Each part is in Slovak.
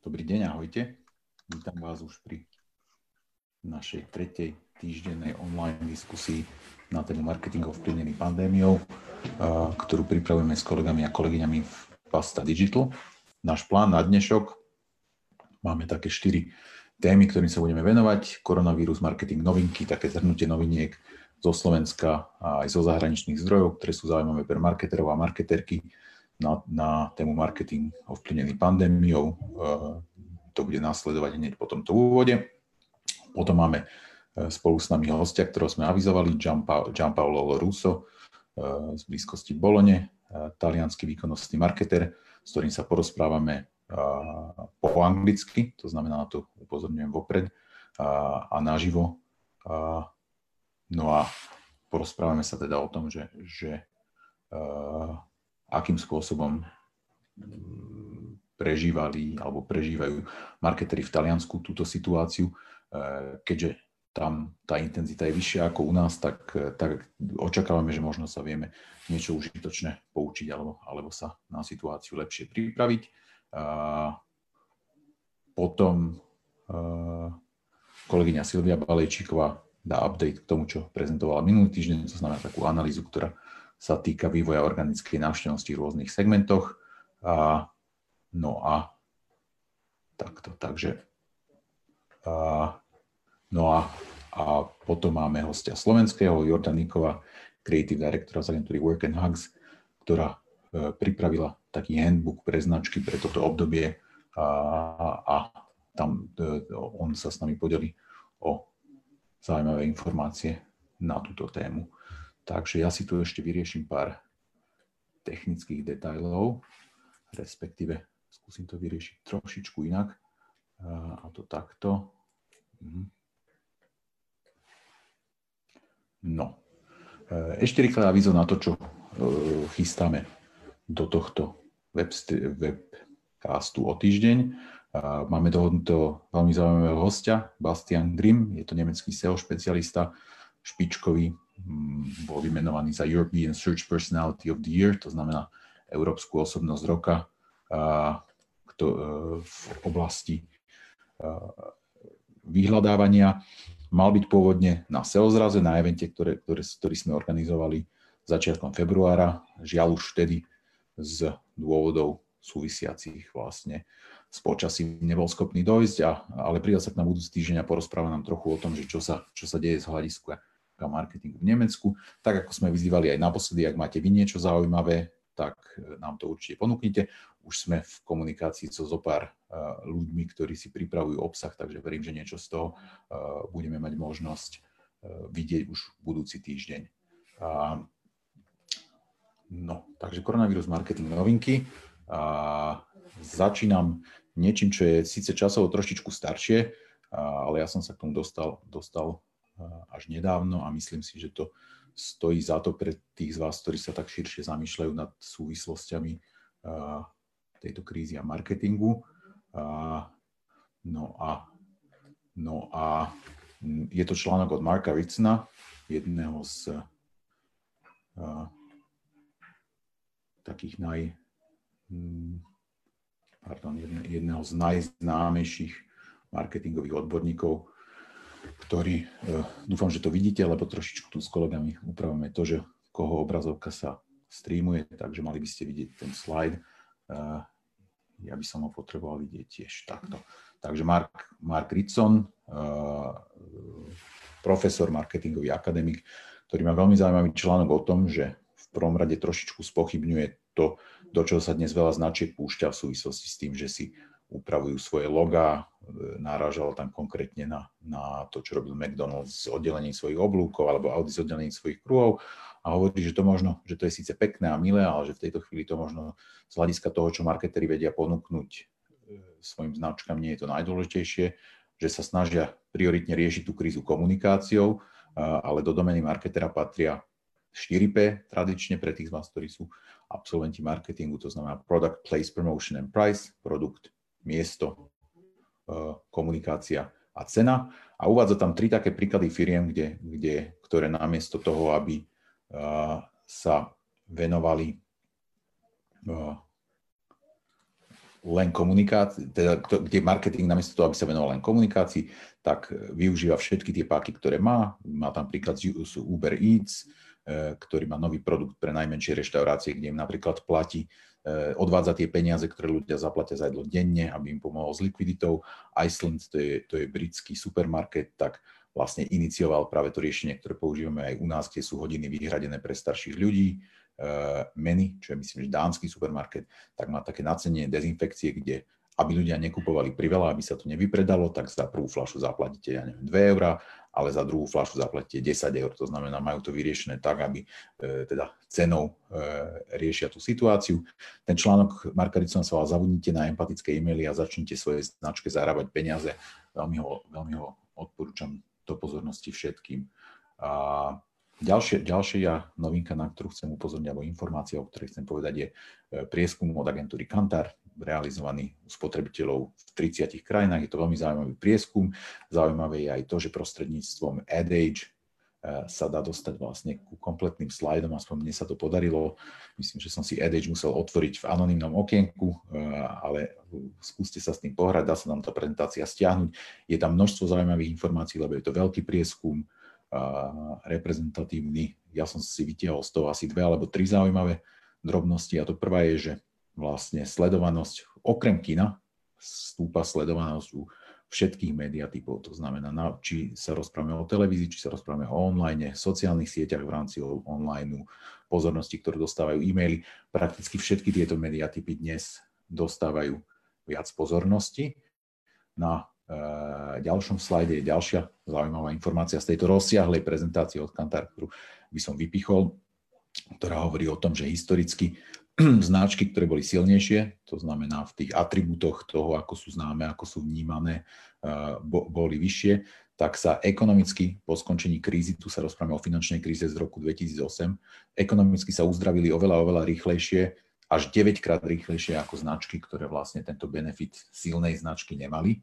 Dobrý deň, ahojte. Vítam vás už pri našej tretej týždennej online diskusii na tému marketing ovplyvnený pandémiou, ktorú pripravujeme s kolegami a kolegyňami v Pasta Digital. Náš plán na dnešok, máme také štyri témy, ktorým sa budeme venovať. Koronavírus, marketing, novinky, také zhrnutie noviniek zo Slovenska a aj zo zahraničných zdrojov, ktoré sú zaujímavé pre marketerov a marketerky na, na tému marketing ovplyvnený pandémiou. To bude následovať hneď po tomto úvode. Potom máme e, spolu s nami hostia, ktorého sme avizovali, Gianpaolo Russo e, z blízkosti Bolone, e, talianský výkonnostný marketer, s ktorým sa porozprávame po anglicky, to znamená, na to upozorňujem vopred, a naživo. No a porozprávame sa teda o tom, že, že akým spôsobom prežívali alebo prežívajú marketeri v Taliansku túto situáciu Eh, keďže tam tá intenzita je vyššia ako u nás, tak, eh, tak očakávame, že možno sa vieme niečo užitočné poučiť alebo, alebo sa na situáciu lepšie pripraviť. A potom kolegyňa Silvia Balejčíková dá update k tomu, čo prezentovala minulý týždeň, to znamená takú analýzu, ktorá sa týka vývoja organickej návštevnosti v rôznych segmentoch. A, no a takto, takže a, no a, a potom máme hostia slovenského, Jordaníkova, Creative Directora z agentúry Work and Hugs, ktorá e, pripravila taký handbook pre značky pre toto obdobie a, a tam e, on sa s nami podeli o zaujímavé informácie na túto tému. Takže ja si tu ešte vyrieším pár technických detailov, respektíve skúsim to vyriešiť trošičku inak a to takto. Mhm. No. E, ešte rýchle avizo na to, čo e, chystáme do tohto web, webcastu o týždeň. Máme dohodnutého veľmi zaujímavého hostia, Bastian Grimm, je to nemecký SEO špecialista, špičkový, bol vymenovaný za European Search Personality of the Year, to znamená Európsku osobnosť roka v oblasti vyhľadávania. Mal byť pôvodne na SEO zraze, na evente, ktoré, ktoré, ktorý sme organizovali začiatkom februára. Žiaľ už vtedy z dôvodov súvisiacich vlastne s počasím nebol schopný dojsť, a, ale pridal sa k na budúci týždeň a porozpráva nám trochu o tom, že čo sa, čo sa deje z hľadiska marketingu v Nemecku. Tak ako sme vyzývali aj naposledy, ak máte vy niečo zaujímavé, tak nám to určite ponúknite. Už sme v komunikácii so zopár eh, ľuďmi, ktorí si pripravujú obsah, takže verím, že niečo z toho eh, budeme mať možnosť vidieť už budúci týždeň. No, takže koronavírus marketing novinky. A začínam niečím, čo je síce časovo trošičku staršie, ale ja som sa k tomu dostal, dostal až nedávno a myslím si, že to stojí za to pre tých z vás, ktorí sa tak širšie zamýšľajú nad súvislostiami tejto krízy a marketingu. No a, no a je to článok od Marka Ricna, jedného z takých naj, pardon, jedného z najznámejších marketingových odborníkov, ktorý, dúfam, že to vidíte, lebo trošičku tu s kolegami upravujeme to, že koho obrazovka sa streamuje, takže mali by ste vidieť ten slide ja by som ho potreboval vidieť tiež takto. Takže Mark, Mark Ritson, profesor, marketingový akademik, ktorý má veľmi zaujímavý článok o tom, že v prvom rade trošičku spochybňuje to, do čoho sa dnes veľa značiek púšťa v súvislosti s tým, že si upravujú svoje logá, náražal tam konkrétne na, na to, čo robil McDonald's s oddelením svojich oblúkov alebo Audi s oddelením svojich kruhov. A hovorí, že to možno, že to je síce pekné a milé, ale že v tejto chvíli to možno z hľadiska toho, čo marketeri vedia ponúknuť e, svojim značkám, nie je to najdôležitejšie, že sa snažia prioritne riešiť tú krízu komunikáciou, ale do domeny marketera patria 4P tradične pre tých z vás, ktorí sú absolventi marketingu, to znamená product, place, promotion and price, produkt, miesto, e, komunikácia a cena. A uvádza tam tri také príklady firiem, kde, kde, ktoré namiesto toho, aby sa venovali len komunikácii, teda kde marketing namiesto toho, aby sa venoval len komunikácii, tak využíva všetky tie páky, ktoré má. Má tam príklad z Uber Eats, ktorý má nový produkt pre najmenšie reštaurácie, kde im napríklad platí, odvádza tie peniaze, ktoré ľudia zaplatia za jedlo denne, aby im pomohol s likviditou. Iceland, to je, to je britský supermarket, tak vlastne inicioval práve to riešenie, ktoré používame aj u nás, kde sú hodiny vyhradené pre starších ľudí Eh, meny, čo je myslím, že dánsky supermarket, tak má také nacenie dezinfekcie, kde aby ľudia nekupovali priveľa, aby sa to nevypredalo, tak za prvú flašu zaplatíte, ja neviem, 2 eurá, ale za druhú flašu zaplatíte 10 eur. To znamená, majú to vyriešené tak, aby e, teda cenou e, riešia tú situáciu. Ten článok Marka Ricona sa volá Zavudnite na empatické e-maily a začnite svoje značke zarábať peniaze. Veľmi ho, veľmi ho odporúčam do pozornosti všetkým. A Ďalšie, ďalšia novinka, na ktorú chcem upozorniť, alebo informácia, o ktorej chcem povedať, je e, prieskum od agentúry Kantar, realizovaný u spotrebiteľov v 30 krajinách. Je to veľmi zaujímavý prieskum. Zaujímavé je aj to, že prostredníctvom AdAge e, sa dá dostať vlastne ku kompletným slajdom, aspoň mne sa to podarilo. Myslím, že som si AdAge musel otvoriť v anonimnom okienku, e, ale skúste sa s tým pohrať, dá sa nám tá prezentácia stiahnuť. Je tam množstvo zaujímavých informácií, lebo je to veľký prieskum, reprezentatívny. Ja som si vytiahol z toho asi dve alebo tri zaujímavé drobnosti a to prvá je, že vlastne sledovanosť, okrem kina, stúpa sledovanosť u všetkých mediatypov. To znamená, či sa rozprávame o televízii, či sa rozprávame o online, sociálnych sieťach v rámci online, pozornosti, ktoré dostávajú e-maily. Prakticky všetky tieto mediatypy dnes dostávajú viac pozornosti. Na ďalšom slajde je ďalšia zaujímavá informácia z tejto rozsiahlej prezentácie od Kantar, ktorú by som vypichol, ktorá hovorí o tom, že historicky značky, ktoré boli silnejšie, to znamená v tých atribútoch toho, ako sú známe, ako sú vnímané, boli vyššie, tak sa ekonomicky po skončení krízy, tu sa rozprávame o finančnej kríze z roku 2008, ekonomicky sa uzdravili oveľa, oveľa rýchlejšie, až 9 krát rýchlejšie ako značky, ktoré vlastne tento benefit silnej značky nemali.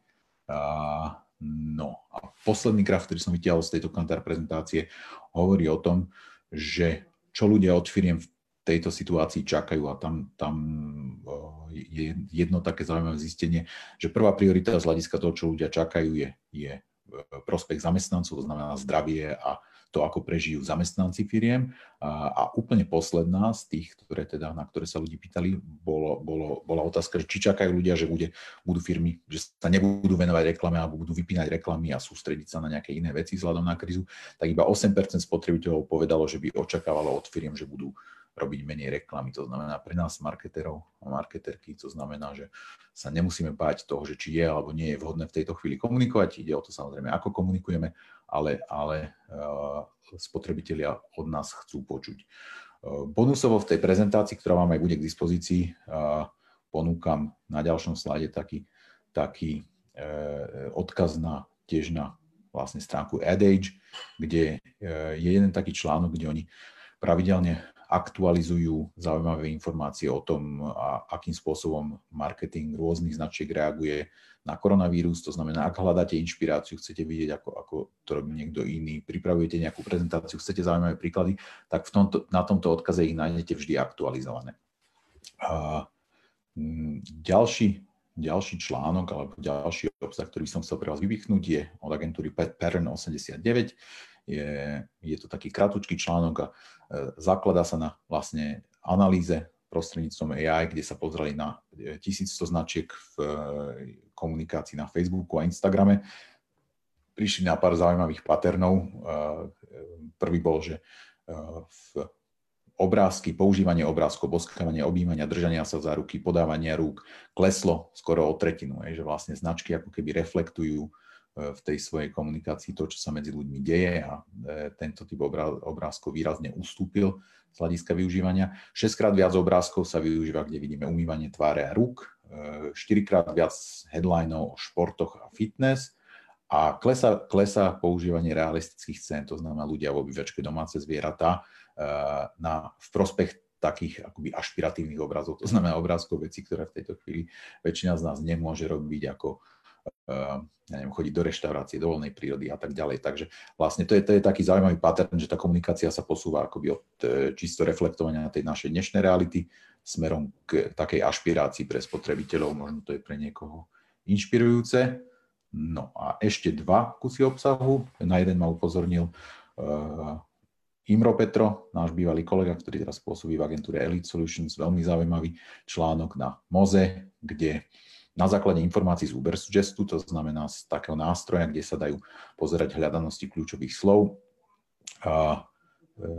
No a posledný graf, ktorý som vytiahol z tejto kantár prezentácie, hovorí o tom, že čo ľudia od firiem tejto situácii čakajú a tam, tam je jedno také zaujímavé zistenie, že prvá priorita z hľadiska toho, čo ľudia čakajú, je, je e, prospech zamestnancov, to znamená zdravie a to, ako prežijú zamestnanci firiem. A, a úplne posledná z tých, ktoré teda, na ktoré sa ľudí pýtali, bolo, bolo, bola otázka, či čakajú ľudia, že bude, budú firmy, že sa nebudú venovať reklame alebo budú vypínať reklamy a sústrediť sa na nejaké iné veci vzhľadom na krízu, tak iba 8% spotrebiteľov povedalo, že by očakávalo od firiem, že budú robiť menej reklamy. To znamená pre nás marketerov a marketerky, to znamená, že sa nemusíme báť toho, že či je alebo nie je vhodné v tejto chvíli komunikovať. Ide o to samozrejme, ako komunikujeme, ale, ale uh, spotrebitelia od nás chcú počuť. Uh, bonusovo v tej prezentácii, ktorá vám aj bude k dispozícii, uh, ponúkam na ďalšom slade taký, taký odkaz na tiež na vlastne stránku AdAge, kde je jeden taký článok, kde oni pravidelne aktualizujú zaujímavé informácie o tom, a akým spôsobom marketing rôznych značiek reaguje na koronavírus. To znamená, ak hľadáte inšpiráciu, chcete vidieť, ako, ako to robí niekto iný, pripravujete nejakú prezentáciu, chcete zaujímavé príklady, tak v tomto, na tomto odkaze ich nájdete vždy aktualizované. A, m, ďalší, ďalší článok alebo ďalší obsah, ktorý som chcel pre vás vypichnúť, je od agentúry Pern 89 je, je to taký kratučký článok a e, zakladá sa na vlastne analýze prostredníctvom AI, kde sa pozreli na 1100 značiek v e, komunikácii na Facebooku a Instagrame. Prišli na pár zaujímavých paternov. E, prvý bol, že v obrázky, používanie obrázkov, boskávanie, objímania, držania sa za ruky, podávania rúk kleslo skoro o tretinu, že vlastne značky ako keby reflektujú v tej svojej komunikácii to, čo sa medzi ľuďmi deje a e, tento typ obrázkov výrazne ustúpil z hľadiska využívania. 6 krát viac obrázkov sa využíva, kde vidíme umývanie tváre a rúk, 4 e, viac headlinov o športoch a fitness a klesa, klesa používanie realistických scén, to znamená ľudia v obývačke domáce zvieratá e, na, v prospech takých akoby ašpiratívnych obrazov, to znamená obrázkov veci, ktoré v tejto chvíli väčšina z nás nemôže robiť ako ja neviem, chodiť do reštaurácie, do voľnej prírody a tak ďalej. Takže vlastne to je, to je taký zaujímavý pattern, že tá komunikácia sa posúva akoby od e, čisto reflektovania tej našej dnešnej reality smerom k takej ašpirácii pre spotrebiteľov. Možno to je pre niekoho inšpirujúce. No a ešte dva kusy obsahu. Na jeden ma upozornil uh, Imro Petro, náš bývalý kolega, ktorý teraz pôsobí v agentúre Elite Solutions, veľmi zaujímavý článok na Moze, kde na základe informácií z Uber Suggestu, to znamená z takého nástroja, kde sa dajú pozerať hľadanosti kľúčových slov, a, e,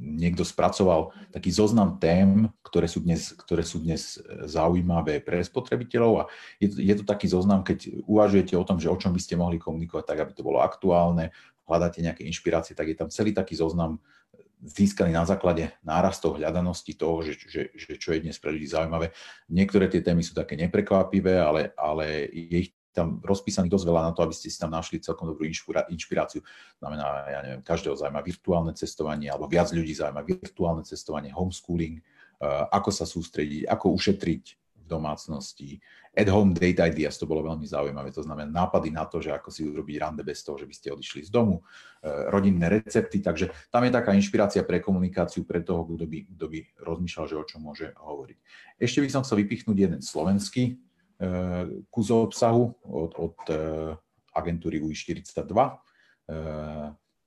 niekto spracoval taký zoznam tém, ktoré sú dnes, ktoré sú dnes zaujímavé pre spotrebiteľov a je to, je to taký zoznam, keď uvažujete o tom, že o čom by ste mohli komunikovať tak, aby to bolo aktuálne, hľadáte nejaké inšpirácie, tak je tam celý taký zoznam získaný na základe nárastov hľadanosti toho, že, že, že čo je dnes pre ľudí zaujímavé. Niektoré tie témy sú také neprekvapivé, ale, ale je ich tam rozpísaných dosť veľa na to, aby ste si tam našli celkom dobrú inšpiráciu. Znamená, ja neviem, každého zaujíma virtuálne cestovanie, alebo viac ľudí zaujíma virtuálne cestovanie, homeschooling, uh, ako sa sústrediť, ako ušetriť v domácnosti, At home date ideas, to bolo veľmi zaujímavé, to znamená nápady na to, že ako si urobiť rande bez toho, že by ste odišli z domu, e, rodinné recepty, takže tam je taká inšpirácia pre komunikáciu pre toho, kto by, kto by rozmýšľal, že o čom môže hovoriť. Ešte by som chcel vypichnúť jeden slovenský e, kus obsahu od, od e, agentúry UI42.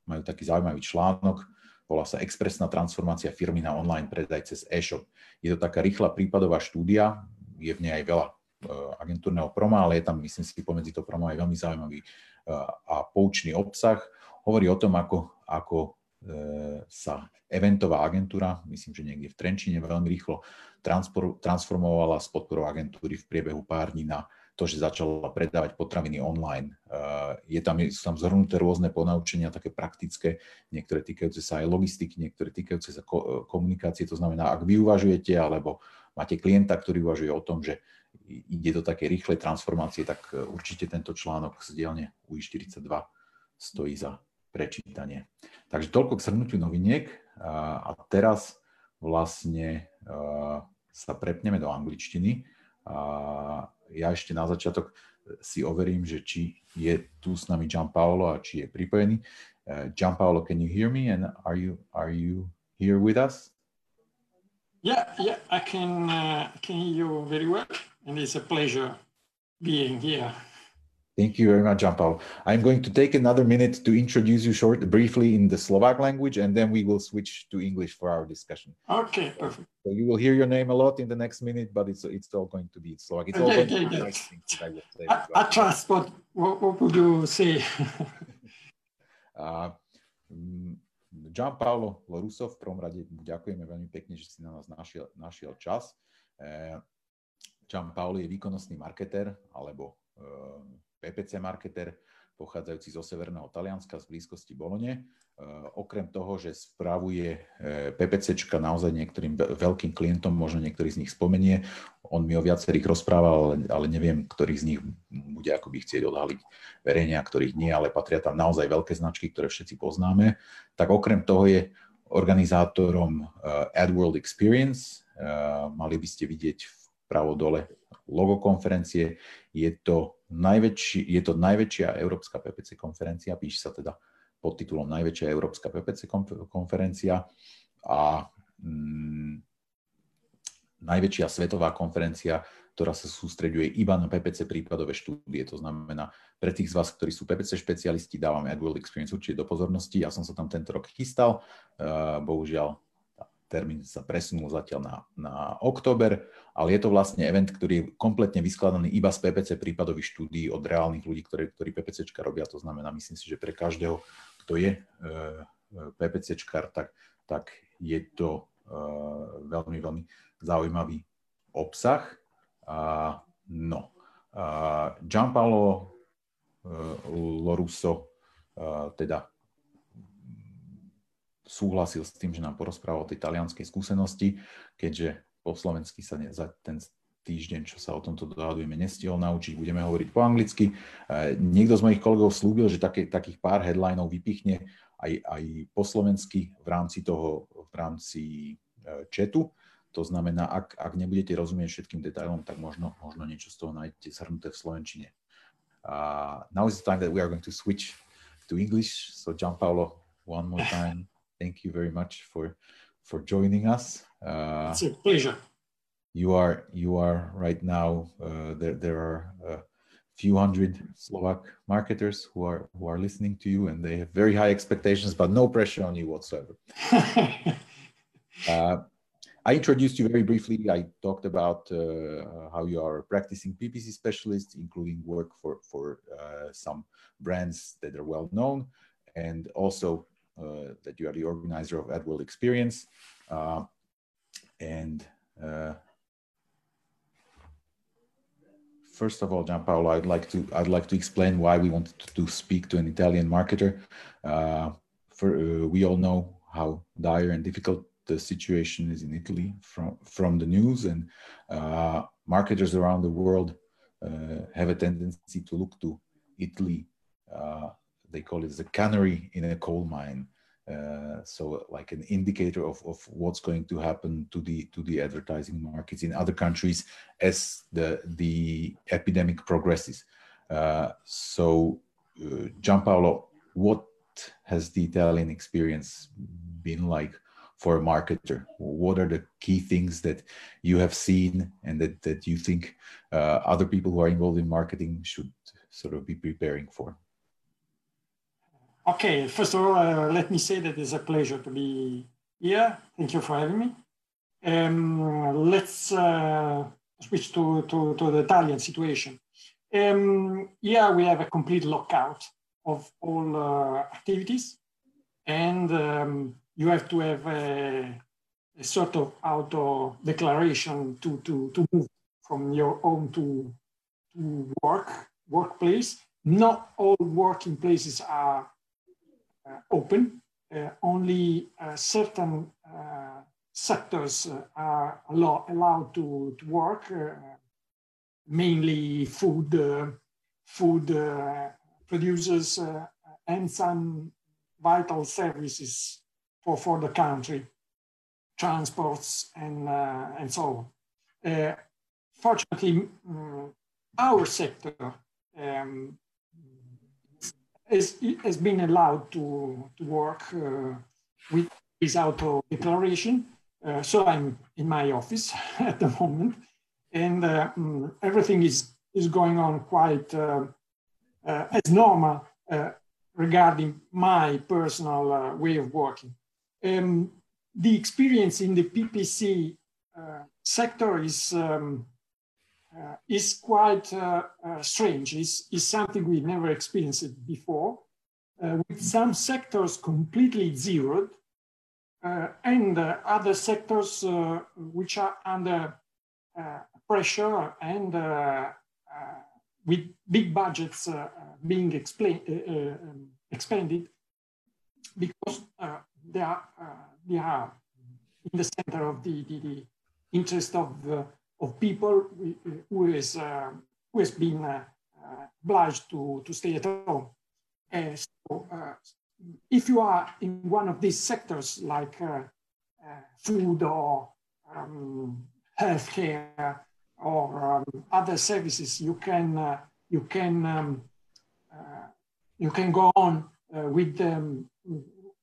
Majú taký zaujímavý článok, volá sa Expresná transformácia firmy na online predaj cez e-shop. Je to taká rýchla prípadová štúdia, je v nej aj veľa Eh, agentúrneho proma, ale je tam, myslím si, pomedzi to promo aj veľmi zaujímavý eh, a poučný obsah. Hovorí o tom, ako, ako eh, sa eventová agentúra, myslím, že niekde v Trenčine veľmi rýchlo transformovala z podporou agentúry v priebehu pár dní na to, že začala predávať potraviny online. Je tam, sú tam zhrnuté rôzne ponaučenia, také praktické, niektoré týkajúce sa aj logistiky, niektoré týkajúce sa komunikácie. To znamená, ak vy uvažujete, alebo máte klienta, ktorý uvažuje o tom, že ide do také rýchlej transformácie, tak e, určite tento článok z dielne UI42 stojí za prečítanie. Takže toľko k shrnutiu noviniek a teraz vlastne e, sa prepneme do angličtiny. Ja ešte na začiatok si overím, že či je tu s nami Gianpaolo a či je pripojený. E, Gianpaolo, can you hear me and are you, are you here with us? Yeah, yeah, I can, uh, can hear you very well. and it's a pleasure being here. Thank you very much, Jean-Paul. I'm going to take another minute to introduce you short, briefly in the Slovak language, and then we will switch to English for our discussion. Okay, perfect. So you will hear your name a lot in the next minute, but it's it's all going to be Slovak. It's all yeah, yeah, yeah. Nice I, will say I, I trust, but what, what would you say? uh, John Paolo v prvom rade ďakujeme veľmi pekne, že si na nás našiel, našiel čas. Uh, Gian je výkonnostný marketer alebo PPC marketer, pochádzajúci zo severného Talianska z blízkosti Bolone. Okrem toho, že spravuje PPCčka naozaj niektorým veľkým klientom, možno niektorý z nich spomenie, on mi o viacerých rozprával, ale, neviem, ktorý z nich bude akoby chcieť odhaliť verejne a ktorých nie, ale patria tam naozaj veľké značky, ktoré všetci poznáme. Tak okrem toho je organizátorom AdWorld Experience. Mali by ste vidieť pravo dole logo konferencie. Je to, najväčší, je to najväčšia európska PPC konferencia, píše sa teda pod titulom Najväčšia európska PPC konferencia a mm, najväčšia svetová konferencia, ktorá sa sústreďuje iba na PPC prípadové štúdie. To znamená, pre tých z vás, ktorí sú PPC špecialisti, dávame AdWorld Experience určite do pozornosti. Ja som sa tam tento rok chystal, uh, bohužiaľ termín sa presunul zatiaľ na, na október, ale je to vlastne event, ktorý je kompletne vyskladaný iba z PPC prípadových štúdí od reálnych ľudí, ktorí, ktorí PPCčka robia. To znamená, myslím si, že pre každého, kto je e, PPCčkar, tak, tak je to e, veľmi, veľmi zaujímavý obsah. A, no, a Gianpaolo e, Lorusso, e, teda súhlasil s tým, že nám porozprával o tej talianskej skúsenosti, keďže po slovensky sa ne, za ten týždeň, čo sa o tomto dohadujeme, nestihol naučiť, budeme hovoriť po anglicky. E, niekto z mojich kolegov slúbil, že také, takých pár headlinov vypichne aj, aj po slovensky v rámci toho, v rámci četu. To znamená, ak, ak nebudete rozumieť všetkým detailom, tak možno, možno niečo z toho nájdete zhrnuté v slovenčine. Uh, now is the time that we are going to switch to English. So John Paulo, one more time. Thank you very much for for joining us. Uh, it's a pleasure. You are you are right now. Uh, there there are a few hundred Slovak marketers who are who are listening to you, and they have very high expectations, but no pressure on you whatsoever. uh, I introduced you very briefly. I talked about uh, how you are a practicing PPC specialist, including work for for uh, some brands that are well known, and also uh, that you are the organizer of AdWorld Experience. Uh, and uh, first of all, Gianpaolo, I'd like to I'd like to explain why we wanted to speak to an Italian marketer. for we all know how dire and difficult the situation is in Italy from from the news, and uh, marketers around the world uh, have a tendency to look to Italy. Uh, they call it the canary in a coal mine. Uh, so like an indicator of, of what's going to happen to the to the advertising markets in other countries as the the epidemic progresses. Uh, so, uh, Gianpaolo, what has the Italian experience been like for a marketer? What are the key things that you have seen and that, that you think uh, other people who are involved in marketing should sort of be preparing for? Okay, first of all, uh, let me say that it's a pleasure to be here. Thank you for having me. Um, let's uh, switch to, to, to, the Italian situation. Um, here we have a complete lockout of all uh, activities and um, you have to have a, a sort of auto declaration to, to, to move from your home to, to work, workplace. Not all working places are open. Uh, only uh, certain uh, sectors uh, are allow, allowed to, to work, uh, mainly food, food producers and some vital services for, for the country, transports and, uh, and so on. Uh, fortunately, um, our sector um, is, has been allowed to, to work uh, with this auto declaration. Uh, so I'm in my office at the moment, and uh, um, everything is, is going on quite as normal regarding my personal way of working. Um, the experience in the PPC sector is um, uh, is quite uh, uh strange. Is is something we never experienced before, uh, with some sectors completely zeroed, uh, and other sectors which are under pressure and with big budgets being explain, expanded because they are, uh, they are in the center of the, the, the interest of, uh, of people who is, uh, who has been obliged to, to stay at home. so if you are in one of these sectors like food or um, healthcare or um, other services, you can uh, you can um, uh, you can go on uh, with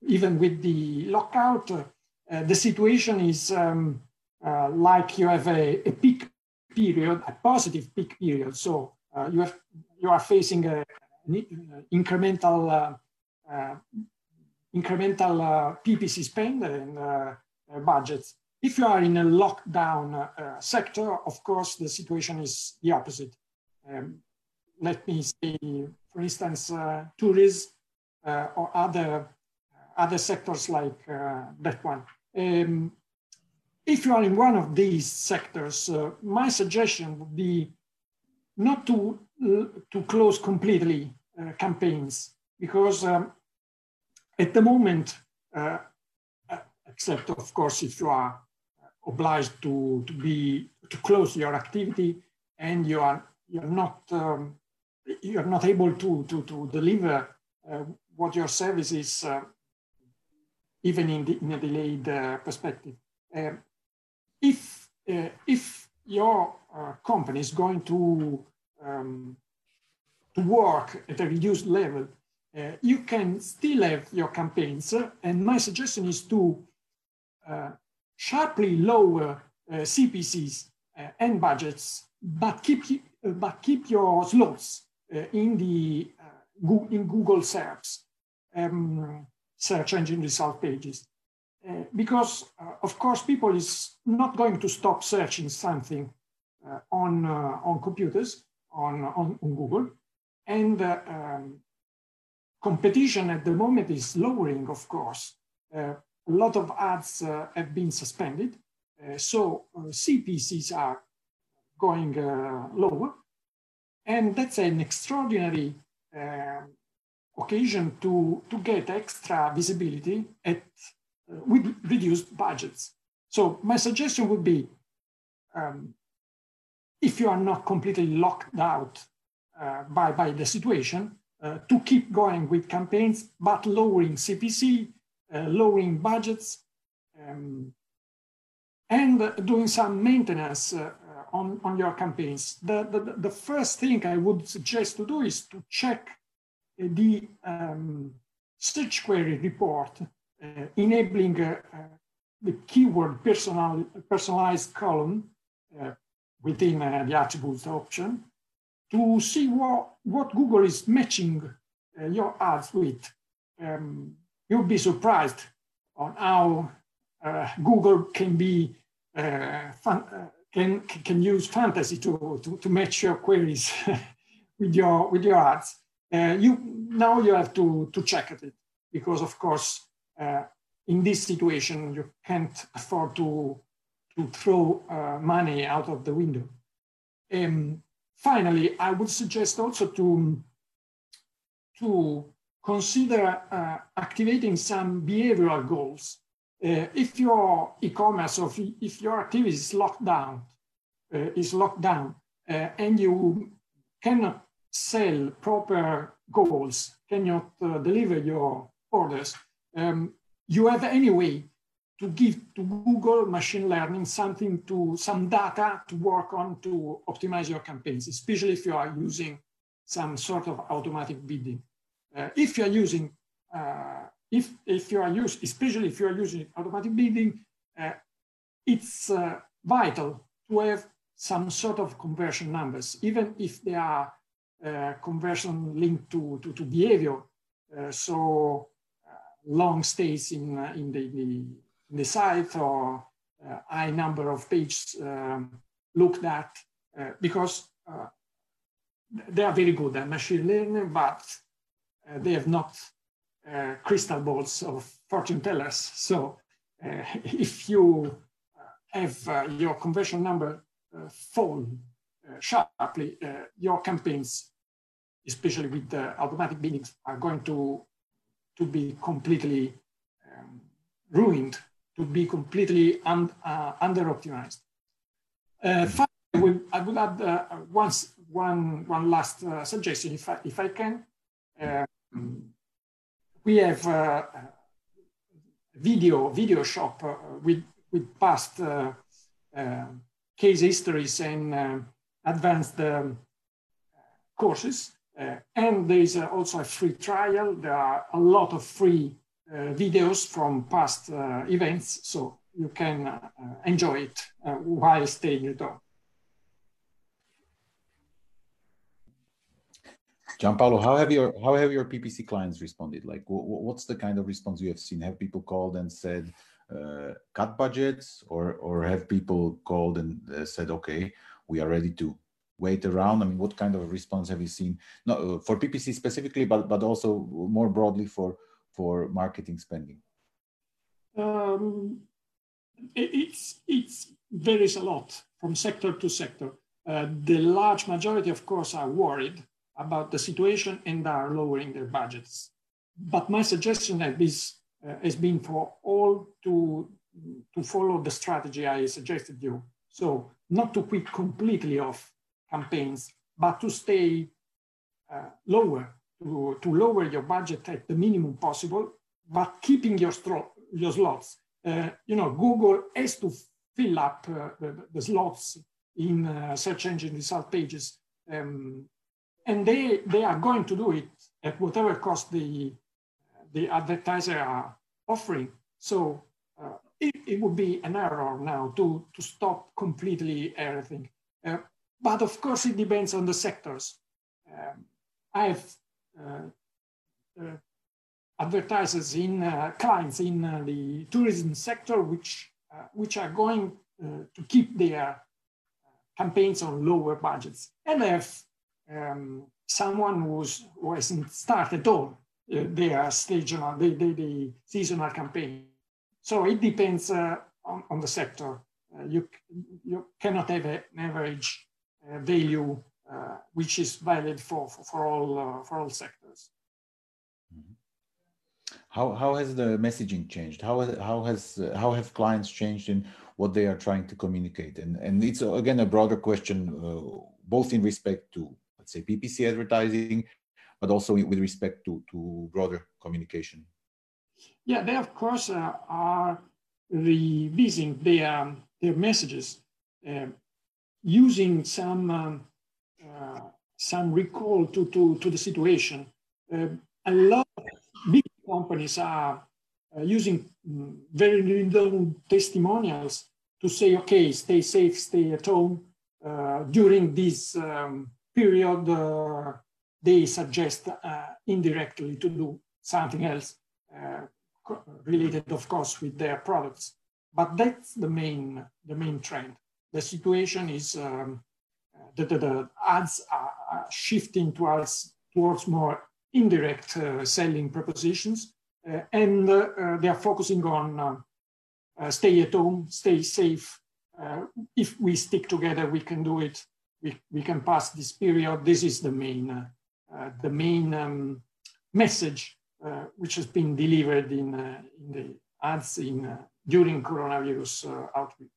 even with the lockout, uh, the situation is um, uh, like you have a, a, peak period, a positive peak period. So uh, you have you are facing a, an incremental incremental PPC spend and budgets. If you are in a lockdown uh, sector, of course, the situation is the opposite. Um, let me say, for instance, uh, tourism uh, or other other sectors like uh, that one. Um, if you are in one of these sectors, uh, my suggestion would be not to, uh, to close completely campaigns because um, at the moment, except of course if you are obliged to, to be to close your activity and you are you're not um, you're not able to to, to deliver uh, what your service is uh, even in, the, in a delayed uh, perspective. Um, if, uh, if your uh, company is going to, um, to work at a reduced level, you can still have your campaigns. and my suggestion is to sharply lower CPCs and budgets, but keep, but keep your slots in the in Google search, um, search engine result pages. Uh, because uh, of course people is not going to stop searching something uh, on on computers on, on, on Google. And um, competition at the moment is lowering of course. A lot of ads have been suspended. So CPCs are going lower. And that's an extraordinary uh, occasion to, to get extra visibility at uh, with reduced budgets. So my suggestion would be, um, if you are not completely locked out uh, by, by the situation, uh, to keep going with campaigns, but lowering CPC, uh, lowering budgets, um, and doing some maintenance uh, on, on your campaigns. The, the, the first thing I would suggest to do is to check the um, search query report enabling uh, uh, the keyword personal, personalized column within the attributes option to see what, what Google is matching your ads with. Um, you'll be surprised on how uh, Google can be uh, fun, uh, can can use fantasy to to, to match your queries with your with your ads. you now you have to to check it because of course uh, in this situation, you can't afford to, to throw uh, money out of the window. Um, finally, I would suggest also to, to consider uh, activating some behavioral goals. Uh, if your e-commerce or if your activity is locked down, uh, is locked down, uh, and you cannot sell proper goals, cannot uh, deliver your orders, um, you have any way to give to Google machine learning something to some data to work on to optimize your campaigns, especially if you are using some sort of automatic bidding. Uh, if you are using, uh, if, if you are using, especially if you are using automatic bidding, uh, it's uh, vital to have some sort of conversion numbers, even if they are uh, conversion linked to, to, to behavior. Uh, so long stays in, uh, in, the, in the site or uh, high number of pages um, looked at uh, because uh, they are very good at machine learning, but uh, they have not uh, crystal balls of fortune tellers. So if you have your conversion number fall sharply, your campaigns especially with the automatic bidding, are going to to be completely um, ruined, to be completely un, uh, under optimized. Uh, finally, I will, will add uh, once, one, one last uh, suggestion, if I, if I can. Um, we have uh, video, video shop uh, with, with past case histories and advanced um, courses and there is uh, also a free trial. There are a lot of free uh, videos from past events, so you can enjoy it while staying at home. Gianpaolo, how have your how have your PPC clients responded? Like, what's the kind of response you have seen? Have people called and said, uh, "Cut budgets," or or have people called and uh, said, "Okay, we are ready to wait around? I mean, what kind of response have you seen? Not uh, for PPC specifically, but but also more broadly for for marketing spending. Um, it's it's varies a lot from sector to sector. Uh, the large majority, of course, are worried about the situation and are lowering their budgets. But my suggestion has, uh, has been for all to, to follow the strategy I suggested you. So not to quit completely off campaigns, but to stay uh, lower, to, to lower your budget at the minimum possible, but keeping your, your slots. Uh, you know, Google has to fill up uh, the, the, slots in uh, search engine result pages. Um, and they, they are going to do it at whatever cost the, the advertiser are offering. So uh, it, it, would be an error now to, to stop completely everything. Uh, but of course, it depends on the sectors. Um, I have uh, uh, advertisers in uh, clients in uh, the tourism sector, which, which are going to keep their campaigns on lower budgets. And I have um, someone who's, who hasn't started at all uh, their seasonal, the, the, the, seasonal campaign. So it depends uh, on, on the sector. Uh, you, you cannot have an average value uh, which is valid for, for, for all, uh, for all sectors. Mm-hmm. How, how has the messaging changed? How, how, has, how have clients changed in what they are trying to communicate? And, and it's again a broader question, both in respect to let's say PPC advertising, but also with respect to, to broader communication? Yeah, they of course uh, are revising their, their messages uh, using some, um, uh, some recall to, to, to the situation. Uh, a lot of big companies are uh, using mm, very little testimonials to say, okay, stay safe, stay at home uh, during this um, period, uh, they suggest uh, indirectly to do something else related, of course, with their products. But that's the main, the main trend. The situation is um, that the, the, ads are shifting towards, towards more indirect uh, selling propositions, uh, and uh, they are focusing on stay at home, stay safe. if we stick together, we can do it we, we can pass this period. This is the main, the main um, message uh, which has been delivered in, uh, in the ads in, uh, during coronavirus outbreak.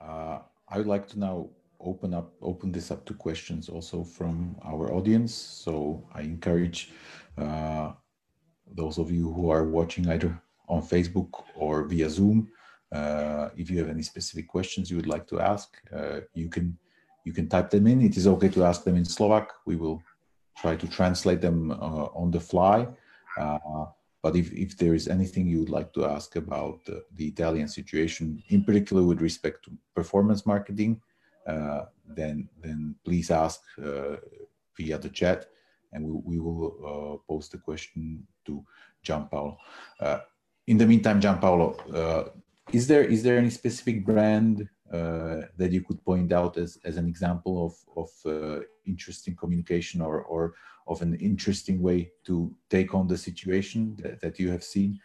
I would like to now open up open this up to questions also from our audience. So I encourage those of you who are watching either on Facebook or via Zoom uh, if you have any specific questions you would like to ask, uh, you can you can type them in. It is okay to ask them in Slovak. We will try to translate them uh, on the fly. Uh, but if, if there is anything you would like to ask about the, the Italian situation, in particular with respect to performance marketing, uh, then then please ask uh, via the chat, and we, we will post the question to Gianpaolo. in the meantime, Gianpaolo, is there is there any specific brand uh, that you could point out as, as an example of, of uh, interesting communication or, or of an interesting way to take on the situation that, that you have seen,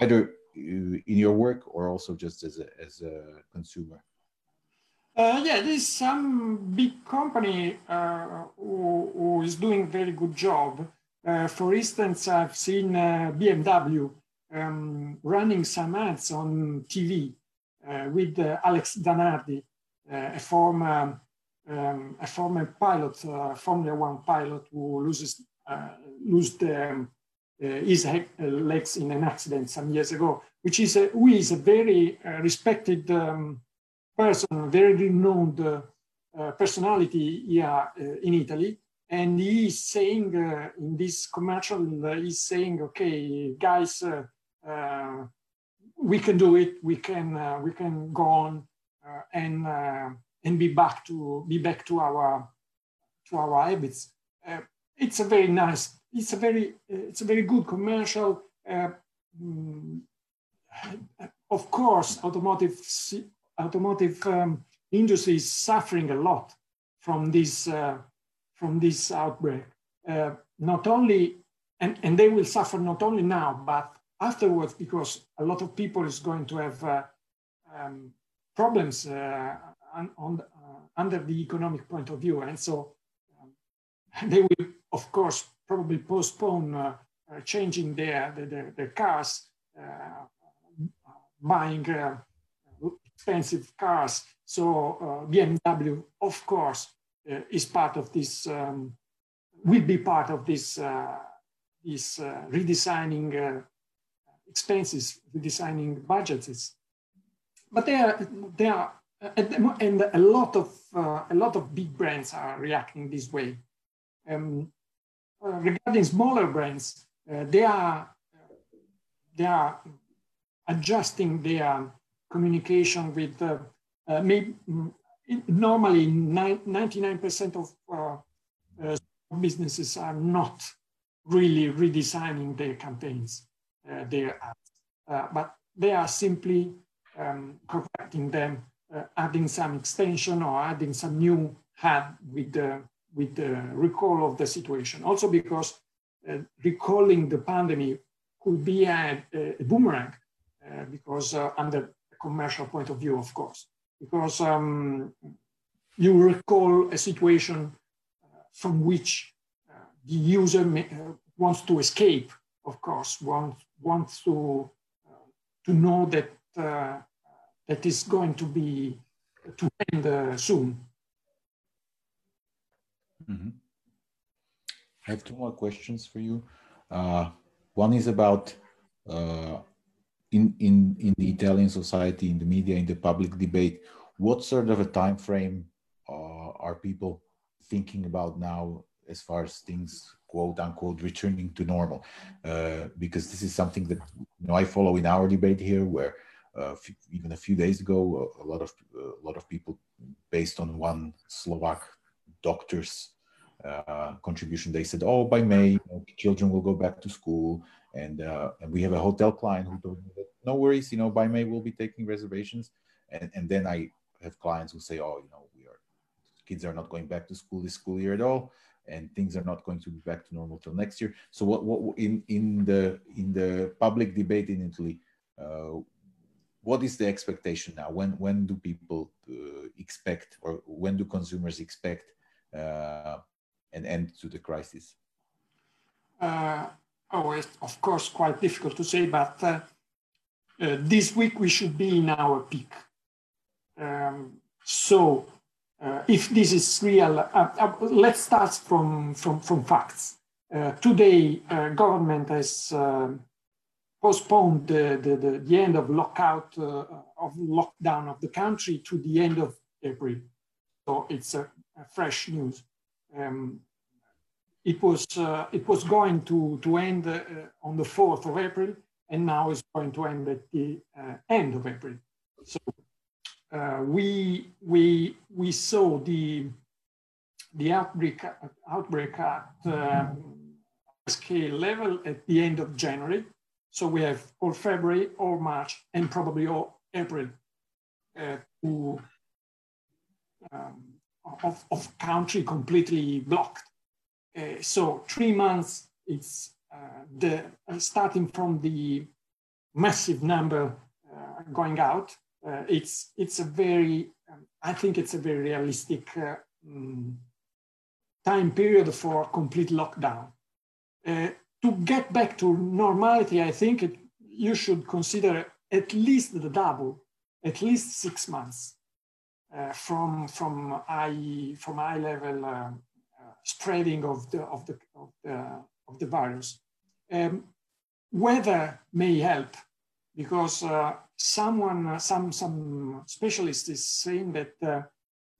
either in your work or also just as a, as a consumer? Uh, yeah, there's some big company uh, who, who is doing very good job. Uh, for instance, I've seen uh, BMW um, running some ads on TV uh, with uh, Alex Danardi, uh, a former um, a former pilot, uh, Formula One pilot who loses uh, lost um, his legs in an accident some years ago, which is a, who is a very respected um, person, very renowned personality here in Italy and he is saying uh, in this commercial, uh, he's saying, okay, guys, uh, uh, we can do it. We can uh, we can go on uh, and and be back to be back to our to our habits. it's a very nice. It's a very it's a very good commercial. Mm, of course, automotive automotive um, industry is suffering a lot from this uh, from this outbreak. Uh, not only and, and they will suffer not only now, but afterwards because a lot of people is going to have uh, um, problems uh, on, uh, under the economic point of view, and so um, they will, of course, probably postpone uh, uh, changing their, their, their cars, buying expensive cars. So BMW, of course, is part of this. Um, will be part of this this redesigning expenses redesigning budgets. But they are, they are, and a lot of uh, a lot of big brands are reacting this way. Um, uh, regarding smaller brands, uh, they are they are adjusting their communication with uh, uh, maybe mm, normally 99% of uh, uh, businesses are not really redesigning their campaigns, uh, their ads, uh, but they are simply um, correcting them, adding some extension or adding some new ad with the, with the recall of the situation. Also because recalling the pandemic could be a, a boomerang uh, because uh, under a commercial point of view, of course, because um, you recall a situation uh, from which the user may, wants to escape, of course, wants, wants to, to know that that is going to be to end uh, soon. Mm -hmm. I have two more questions for you. Uh, one is about uh, in, in, in the Italian society, in the media, in the public debate, what sort of a time frame uh, are people thinking about now as far as things quote unquote returning to normal? Uh, because this is something that you know I follow in our debate here, where even a few days ago, a, lot of a lot of people, based on one Slovak doctor's uh, contribution, they said, "Oh, by May, you know, children will go back to school." And, uh, and we have a hotel client who told me that no worries, you know, by May we'll be taking reservations. And, and then I have clients who say, oh, you know, we are kids are not going back to school this school year at all, and things are not going to be back to normal till next year. So what, what in in the in the public debate in Italy, uh, what is the expectation now? When when do people uh, expect, or when do consumers expect uh, an end to the crisis? Uh, oh, it's of course quite difficult to say, but uh, uh, this week we should be in our peak. Um, so uh, if this is real, let's start from, from, from facts. Today, government has postponed the, the, the, the, end of lockout, of lockdown of the country to the end of April. So it's a, a fresh news. Um, it was uh, it was going to to end uh, on the 4th of April, and now it's going to end at the uh, end of April. So uh, we we we saw the the outbreak outbreak at um, scale level at the end of January. So we have all February, all March, and probably all April uh, to, um, of, of country completely blocked. Uh, so three months, it's uh, the uh, starting from the massive number going out. it's it's a very, um, I think it's a very realistic um, time period for complete lockdown. To get back to normality, I think it, you should consider at least the double, at least six months uh, from from high from high level uh, spreading of the, of the, of the, of the virus. Um, weather may help because uh, someone, uh, some, some specialist is saying that uh,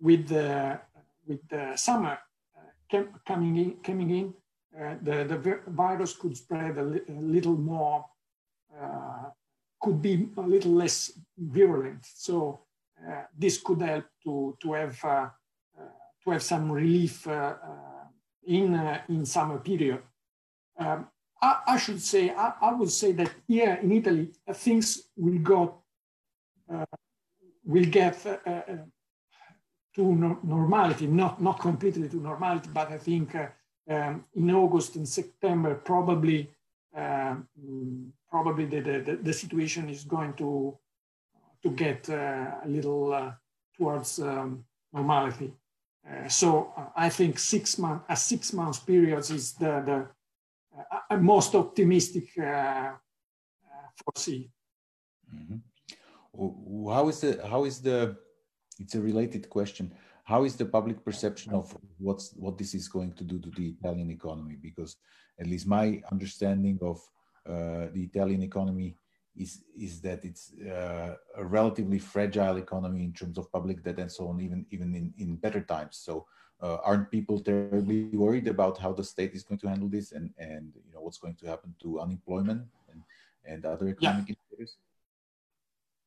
with, the, with the summer uh, coming in, coming in uh, the, the virus could spread a, li a little more, uh, could be a little less virulent. So this could help to, to have to have some relief uh, uh, in uh, in summer period. Um, I, I, should say I, I, would say that here in Italy things will go will get to no normality, not not completely to normality, but I think um, in August and September probably um, probably the, the, the, situation is going to to get uh, a little uh, towards um, normality. Uh, so uh, I think six month, a six months period is the, the uh, most optimistic foresee. Mm-hmm. How is the how is the? It's a related question. How is the public perception of what's what this is going to do to the Italian economy? Because at least my understanding of uh, the Italian economy is is that it's uh, a relatively fragile economy in terms of public debt and so on, even even in, in better times. So uh, aren't people terribly worried about how the state is going to handle this and and you know what's going to happen to unemployment and and other economic yeah. indicators?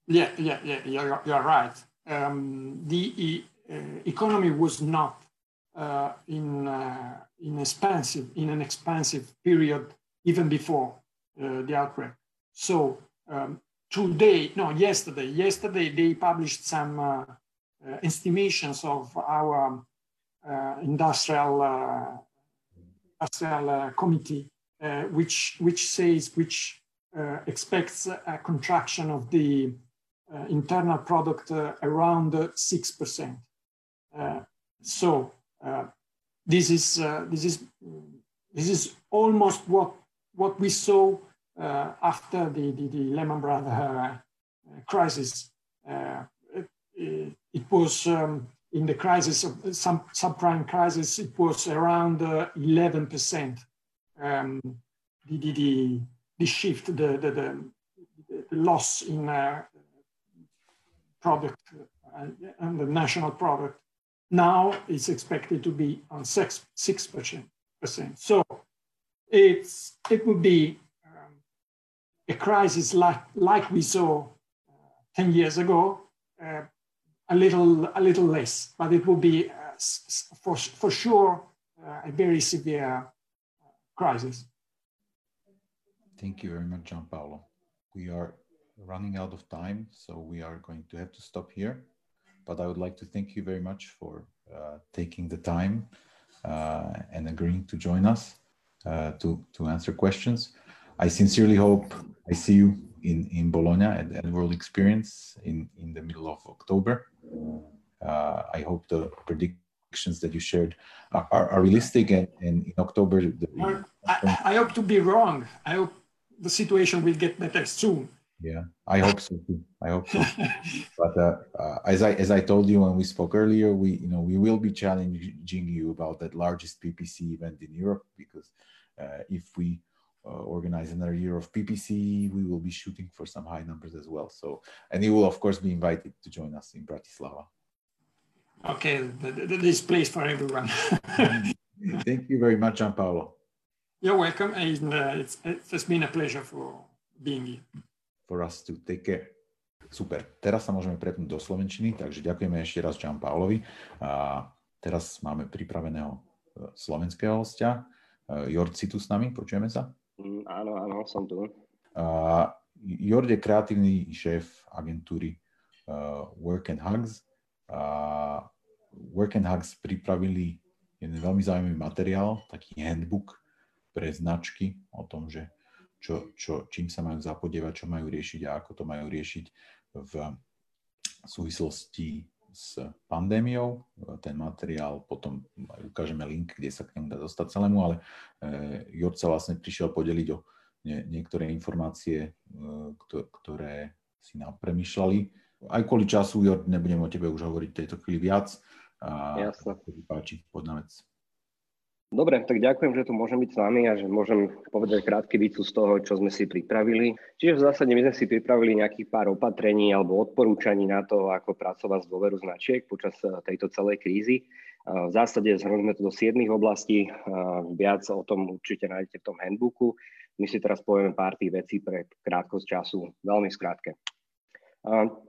Yeah, yeah, yeah, you're, you're right. Um, the economy was not uh, in uh, in expansive in an expansive period even before uh, the outbreak. So um, today, no, yesterday, yesterday they published some uh, uh, estimations of our industrial industrial committee, which which says which expects a contraction of the uh, internal product uh, around 6%. Uh, Uh, so uh, this is uh, this is this is almost what what we saw after the, the, the Lehman Brothers crisis. It, it, was um, in the crisis of some subprime crisis, it was around 11%. Um, the, the, the, shift, the, the, the, the loss in uh, product and the national product now it's expected to be on six six percent. So it's it would be um, a crisis like like we saw uh, ten years ago, uh, a little a little less, but it will be uh, for for sure uh, a very severe crisis. Thank you very much, John Gianpaolo. We are running out of time, so we are going to have to stop here. But I would like to thank you very much for uh, taking the time uh, and agreeing to join us uh, to, to answer questions. I sincerely hope I see you in, in Bologna at, World Experience in, in the middle of October. Uh, I hope the predictions that you shared are, are, are realistic and, and, in October. The, I, I hope to be wrong. I hope the situation will get better soon. Yeah, I hope so too. I hope so. but uh, uh, as I as I told you when we spoke earlier, we you know we will be challenging you about that largest PPC event in Europe because uh, if we uh, organize another year of PPC, we will be shooting for some high numbers as well. So and you will of course be invited to join us in Bratislava. Okay, this place for everyone. Thank you very much, Gianpaolo. You're welcome, and uh, it's, it's been a pleasure for being here for us to take care. Super. Teraz sa môžeme prepnúť do Slovenčiny, takže ďakujeme ešte raz Jean Paulovi. A teraz máme pripraveného e, slovenského hostia. E, Jord, si tu s nami? Počujeme sa? Mm, áno, áno, som tu. Uh, Jord je kreatívny šéf agentúry uh, Work and Hugs. Uh, Work and Hugs pripravili jeden veľmi zaujímavý materiál, taký handbook pre značky o tom, že čo, čo, čím sa majú zapodievať, čo majú riešiť a ako to majú riešiť v súvislosti s pandémiou. Ten materiál potom ukážeme link, kde sa k nemu dá dostať celému, ale e, Jord sa vlastne prišiel podeliť o nie, niektoré informácie, e, ktoré si nám premyšľali. Aj kvôli času, Jord, nebudem o tebe už hovoriť v tejto chvíli viac. A Jasne. páči, poď na vec. Dobre, tak ďakujem, že tu môžem byť s vami a že môžem povedať krátky výcu z toho, čo sme si pripravili. Čiže v zásade my sme si pripravili nejakých pár opatrení alebo odporúčaní na to, ako pracovať s dôveru značiek počas eh, tejto celej krízy. Eh, v zásade zhrnuli to do siedmých oblastí, eh, viac o tom určite nájdete v tom handbooku. My si teraz povieme pár tých vecí pre krátkosť času, veľmi skrátke.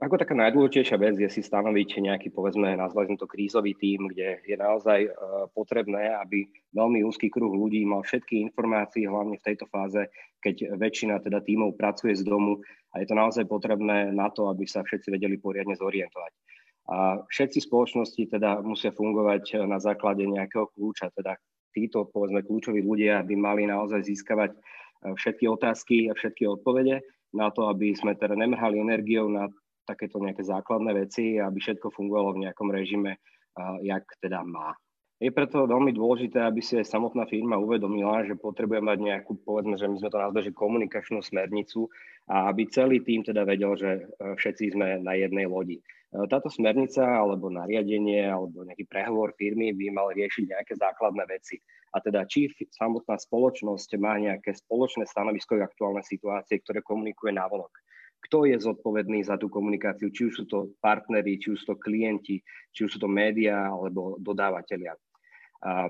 Ako taká najdôležitejšia vec je si stanoviť nejaký, povedzme, nazvali to krízový tím, kde je naozaj e, potrebné, aby veľmi úzky kruh ľudí mal všetky informácie, hlavne v tejto fáze, keď väčšina teda tímov pracuje z domu a je to naozaj potrebné na to, aby sa všetci vedeli poriadne zorientovať. A všetci spoločnosti teda musia fungovať na základe nejakého kľúča, teda títo, povedzme, kľúčoví ľudia by mali naozaj získavať e, všetky otázky a všetky odpovede na to, aby sme teda nemrhali energiou na takéto nejaké základné veci, aby všetko fungovalo v nejakom režime, jak teda má. Je preto veľmi dôležité, aby si aj samotná firma uvedomila, že potrebuje mať nejakú, povedzme, že my sme to nazvali, že komunikačnú smernicu a aby celý tým teda vedel, že e, všetci sme na jednej lodi. E, táto smernica alebo nariadenie alebo nejaký prehovor firmy by mal riešiť nejaké základné veci. A teda či samotná spoločnosť má nejaké spoločné stanovisko k aktuálnej situácie, ktoré komunikuje návonok kto je zodpovedný za tú komunikáciu, či už sú to partneri, či už sú to klienti, či už sú to médiá alebo dodávateľia. A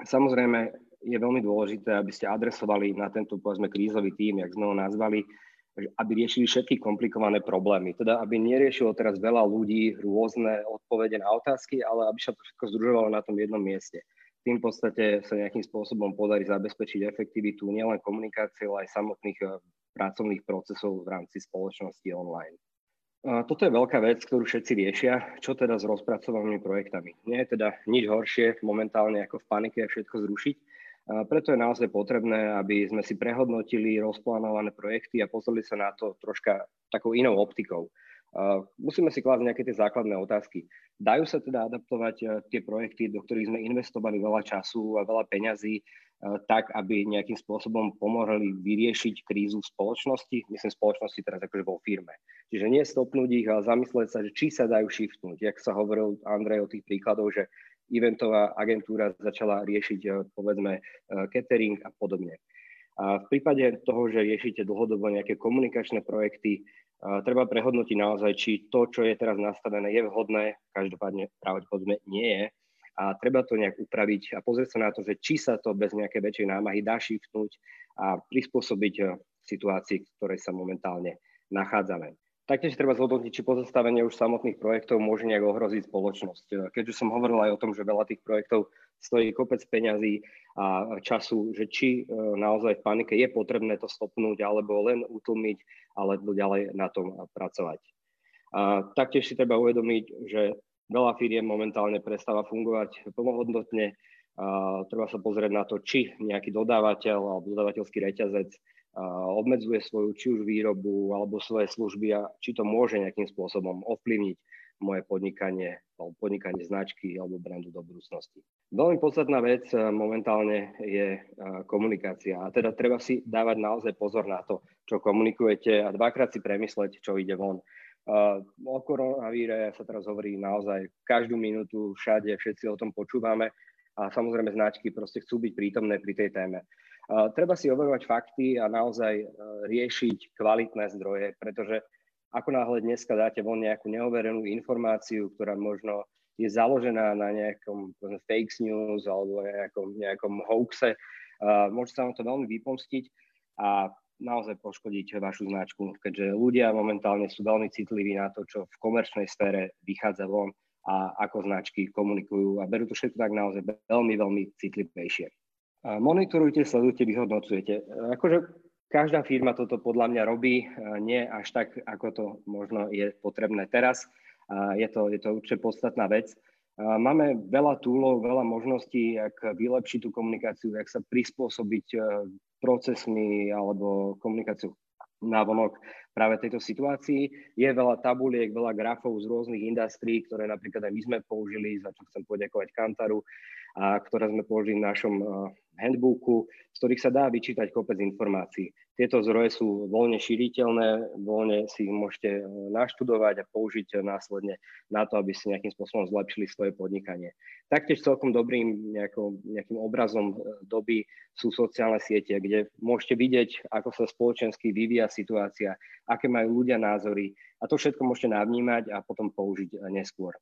samozrejme, je veľmi dôležité, aby ste adresovali na tento povedzme krízový tím, jak sme ho nazvali, aby riešili všetky komplikované problémy. Teda, aby neriešilo teraz veľa ľudí rôzne odpovede na otázky, ale aby sa to všetko združovalo na tom jednom mieste. Tým v podstate sa nejakým spôsobom podarí zabezpečiť efektivitu nielen komunikácie, ale aj samotných eh, pracovných procesov v rámci spoločnosti online. Toto je veľká vec, ktorú všetci riešia. Čo teda s rozpracovanými projektami? Nie je teda nič horšie momentálne ako v panike všetko zrušiť. Preto je naozaj potrebné, aby sme si prehodnotili rozplánované projekty a pozreli sa na to troška takou inou optikou. Musíme si klásť nejaké tie základné otázky. Dajú sa teda adaptovať e, tie projekty, do ktorých sme investovali veľa času a veľa peňazí, e, tak, aby nejakým spôsobom pomohli vyriešiť krízu v spoločnosti, myslím spoločnosti teraz akože vo firme. Čiže nie stopnúť ich, ale zamyslieť sa, že či sa dajú shiftnúť. Jak sa hovoril Andrej o tých príkladov, že eventová agentúra začala riešiť e, povedzme catering a podobne. A v prípade toho, že riešite dlhodobo nejaké komunikačné projekty, treba prehodnotiť naozaj, či to, čo je teraz nastavené, je vhodné, každopádne pravdepodobne nie je. A treba to nejak upraviť a pozrieť sa na to, že či sa to bez nejakej väčšej námahy dá shiftnúť a prispôsobiť eh, situácii, v ktorej sa momentálne nachádzame. Taktiež treba zhodnotiť, či pozastavenie už samotných projektov môže nejak ohroziť spoločnosť. Eh, keďže som hovoril aj o tom, že veľa tých projektov stojí kopec peňazí a času, že či eh, naozaj v panike je potrebné to stopnúť alebo len utlmiť alebo ďalej na tom pracovať. A taktiež si treba uvedomiť, že veľa firiem momentálne prestáva fungovať plnohodnotne. A treba sa pozrieť na to, či nejaký dodávateľ alebo dodávateľský reťazec obmedzuje svoju či už výrobu alebo svoje služby a či to môže nejakým spôsobom ovplyvniť moje podnikanie alebo podnikanie značky alebo brandu do budúcnosti. Veľmi podstatná vec eh, momentálne je eh, komunikácia a teda treba si dávať naozaj pozor na to, čo komunikujete a dvakrát si premysleť, čo ide von. Uh, o koronavíre sa teraz hovorí naozaj každú minútu, všade, všetci o tom počúvame a samozrejme značky proste chcú byť prítomné pri tej téme. Treba si overovať fakty a naozaj uh, riešiť kvalitné zdroje, pretože ako náhle dneska dáte von nejakú neoverenú informáciu, ktorá možno je založená na nejakom fake news alebo nejakom, nejakom hoaxe, uh, môže sa vám to veľmi vypomstiť a naozaj poškodiť vašu značku, keďže ľudia momentálne sú veľmi citliví na to, čo v komerčnej sfére vychádza von a ako značky komunikujú a berú to všetko tak naozaj veľmi, veľmi citlivejšie. Monitorujte, sledujte, vyhodnocujete. Akože Každá firma toto podľa mňa robí, nie až tak, ako to možno je potrebné teraz. Je to, je to určite podstatná vec. Máme veľa túlov, veľa možností, jak vylepšiť tú komunikáciu, jak sa prispôsobiť e, procesmi alebo komunikáciu návonok práve tejto situácii. Je veľa tabuliek, veľa grafov z rôznych industrií, ktoré napríklad aj my sme použili, za čo chcem poďakovať Kantaru, a ktoré sme použili v našom e, handbooku, z ktorých sa dá vyčítať kopec informácií. Tieto zdroje sú voľne šíriteľné, voľne si ich môžete e, naštudovať a použiť následne na to, aby ste nejakým spôsobom zlepšili svoje podnikanie. Taktiež celkom dobrým nejakou, nejakým obrazom doby sú sociálne siete, kde môžete vidieť, ako sa spoločensky vyvíja situácia, aké majú ľudia názory a to všetko môžete navnímať a potom použiť neskôr.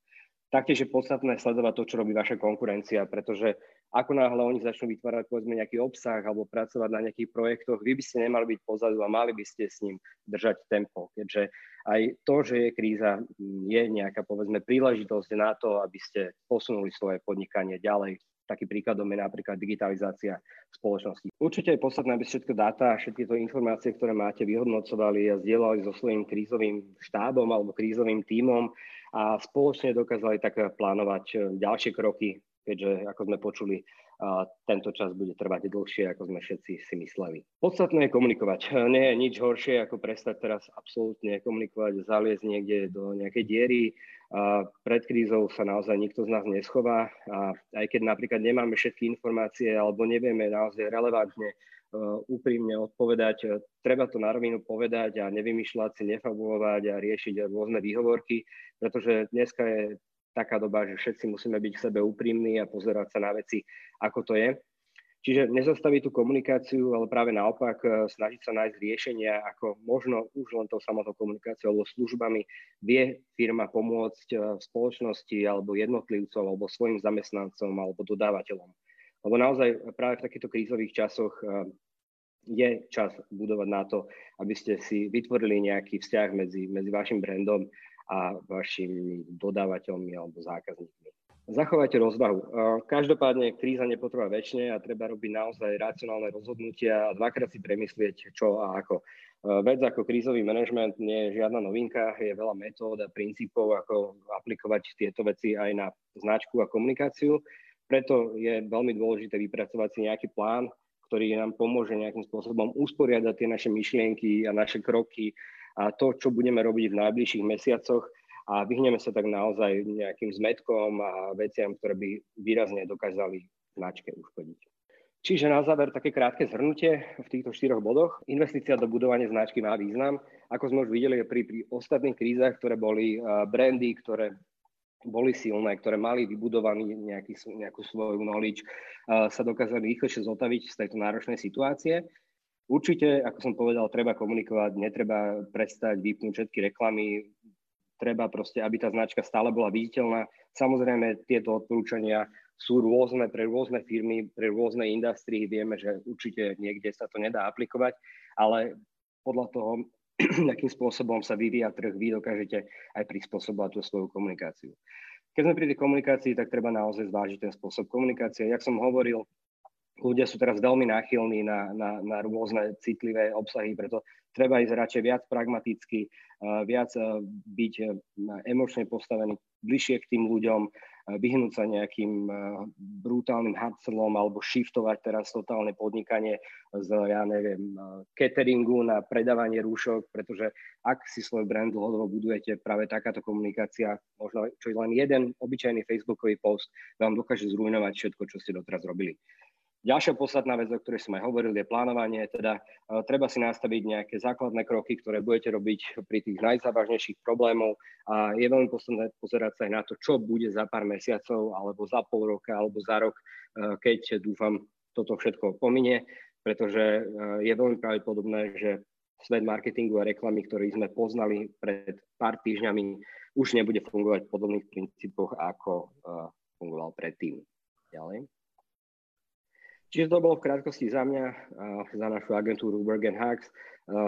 Taktiež je podstatné sledovať to, čo robí vaša konkurencia, pretože ako náhle oni začnú vytvárať povedzme nejaký obsah alebo pracovať na nejakých projektoch, vy by ste nemali byť pozadu a mali by ste s ním držať tempo, keďže aj to, že je kríza, je nejaká povedzme príležitosť na to, aby ste posunuli svoje podnikanie ďalej. Taký príkladom je napríklad digitalizácia spoločnosti. Určite je podstatné, aby všetko dáta, všetky to informácie, ktoré máte, vyhodnocovali a zdieľali so svojím krízovým štábom alebo krízovým tímom a spoločne dokázali tak plánovať eh, ďalšie kroky, keďže, ako sme počuli, tento čas bude trvať dlhšie, ako sme všetci si mysleli. Podstatné je komunikovať. Nie je nič horšie, ako prestať teraz absolútne komunikovať, zaliezť niekde do nejakej diery. Pred krízou sa naozaj nikto z nás neschová. A aj keď napríklad nemáme všetky informácie alebo nevieme naozaj relevantne úprimne odpovedať. Treba to na rovinu povedať a nevymýšľať si, nefabulovať a riešiť rôzne výhovorky, pretože dneska je taká doba, že všetci musíme byť k sebe úprimní a pozerať sa na veci, ako to je. Čiže nezastaviť tú komunikáciu, ale práve naopak uh, snažiť sa nájsť riešenia, ako možno už len tou samotnou komunikáciou alebo službami vie firma pomôcť v spoločnosti alebo jednotlivcom alebo svojim zamestnancom alebo dodávateľom Lebo naozaj práve v takýchto krízových časoch je čas budovať na to, aby ste si vytvorili nejaký vzťah medzi, medzi vašim brandom a vašimi dodávateľmi alebo zákazníkmi. Zachovajte rozvahu. Každopádne kríza nepotrvá väčšine a treba robiť naozaj racionálne rozhodnutia a dvakrát si premyslieť, čo a ako. Vec ako krízový manažment nie je žiadna novinka, je veľa metód a princípov, ako aplikovať tieto veci aj na značku a komunikáciu. Preto je veľmi dôležité vypracovať si nejaký plán, ktorý nám pomôže nejakým spôsobom usporiadať tie naše myšlienky a naše kroky a to, čo budeme robiť v najbližších mesiacoch a vyhneme sa tak naozaj nejakým zmetkom a veciam, ktoré by výrazne dokázali značke uškodiť. Čiže na záver také krátke zhrnutie v týchto štyroch bodoch. Investícia do budovania značky má význam. Ako sme už videli pri, pri ostatných krízach, ktoré boli uh, brandy, ktoré boli silné, ktoré mali vybudovaný nejaký, nejakú svoju knowledge, sa dokázali rýchlejšie zotaviť z tejto náročnej situácie. Určite, ako som povedal, treba komunikovať, netreba prestať vypnúť všetky reklamy, treba proste, aby tá značka stále bola viditeľná. Samozrejme, tieto odporúčania sú rôzne pre rôzne firmy, pre rôzne industrie. Vieme, že určite niekde sa to nedá aplikovať, ale podľa toho, akým spôsobom sa vyvíja trh, vy dokážete aj prispôsobovať tú svoju komunikáciu. Keď sme pri tej komunikácii, tak treba naozaj zvážiť ten spôsob komunikácie. Jak som hovoril, ľudia sú teraz veľmi náchylní na, na, na rôzne citlivé obsahy, preto treba ísť radšej viac pragmaticky, viac byť emočne postavený bližšie k tým ľuďom, vyhnúť sa nejakým brutálnym hardselom alebo shiftovať teraz totálne podnikanie z, ja neviem, cateringu na predávanie rúšok, pretože ak si svoj brand dlhodobo budujete, práve takáto komunikácia, možno čo je len jeden obyčajný facebookový post, vám dokáže zrujnovať všetko, čo ste doteraz robili. Ďalšia podstatná vec, o ktorej som aj hovoril, je plánovanie. Teda uh, treba si nastaviť nejaké základné kroky, ktoré budete robiť pri tých najzávažnejších problémov a je veľmi podstatné pozerať sa aj na to, čo bude za pár mesiacov, alebo za pol roka, alebo za rok, uh, keď dúfam toto všetko pominie, pretože uh, je veľmi pravdepodobné, že svet marketingu a reklamy, ktorý sme poznali pred pár týždňami, už nebude fungovať v podobných princípoch, ako fungoval predtým. Ďalej. Čiže to bolo v krátkosti za mňa, za našu agentúru and Hacks.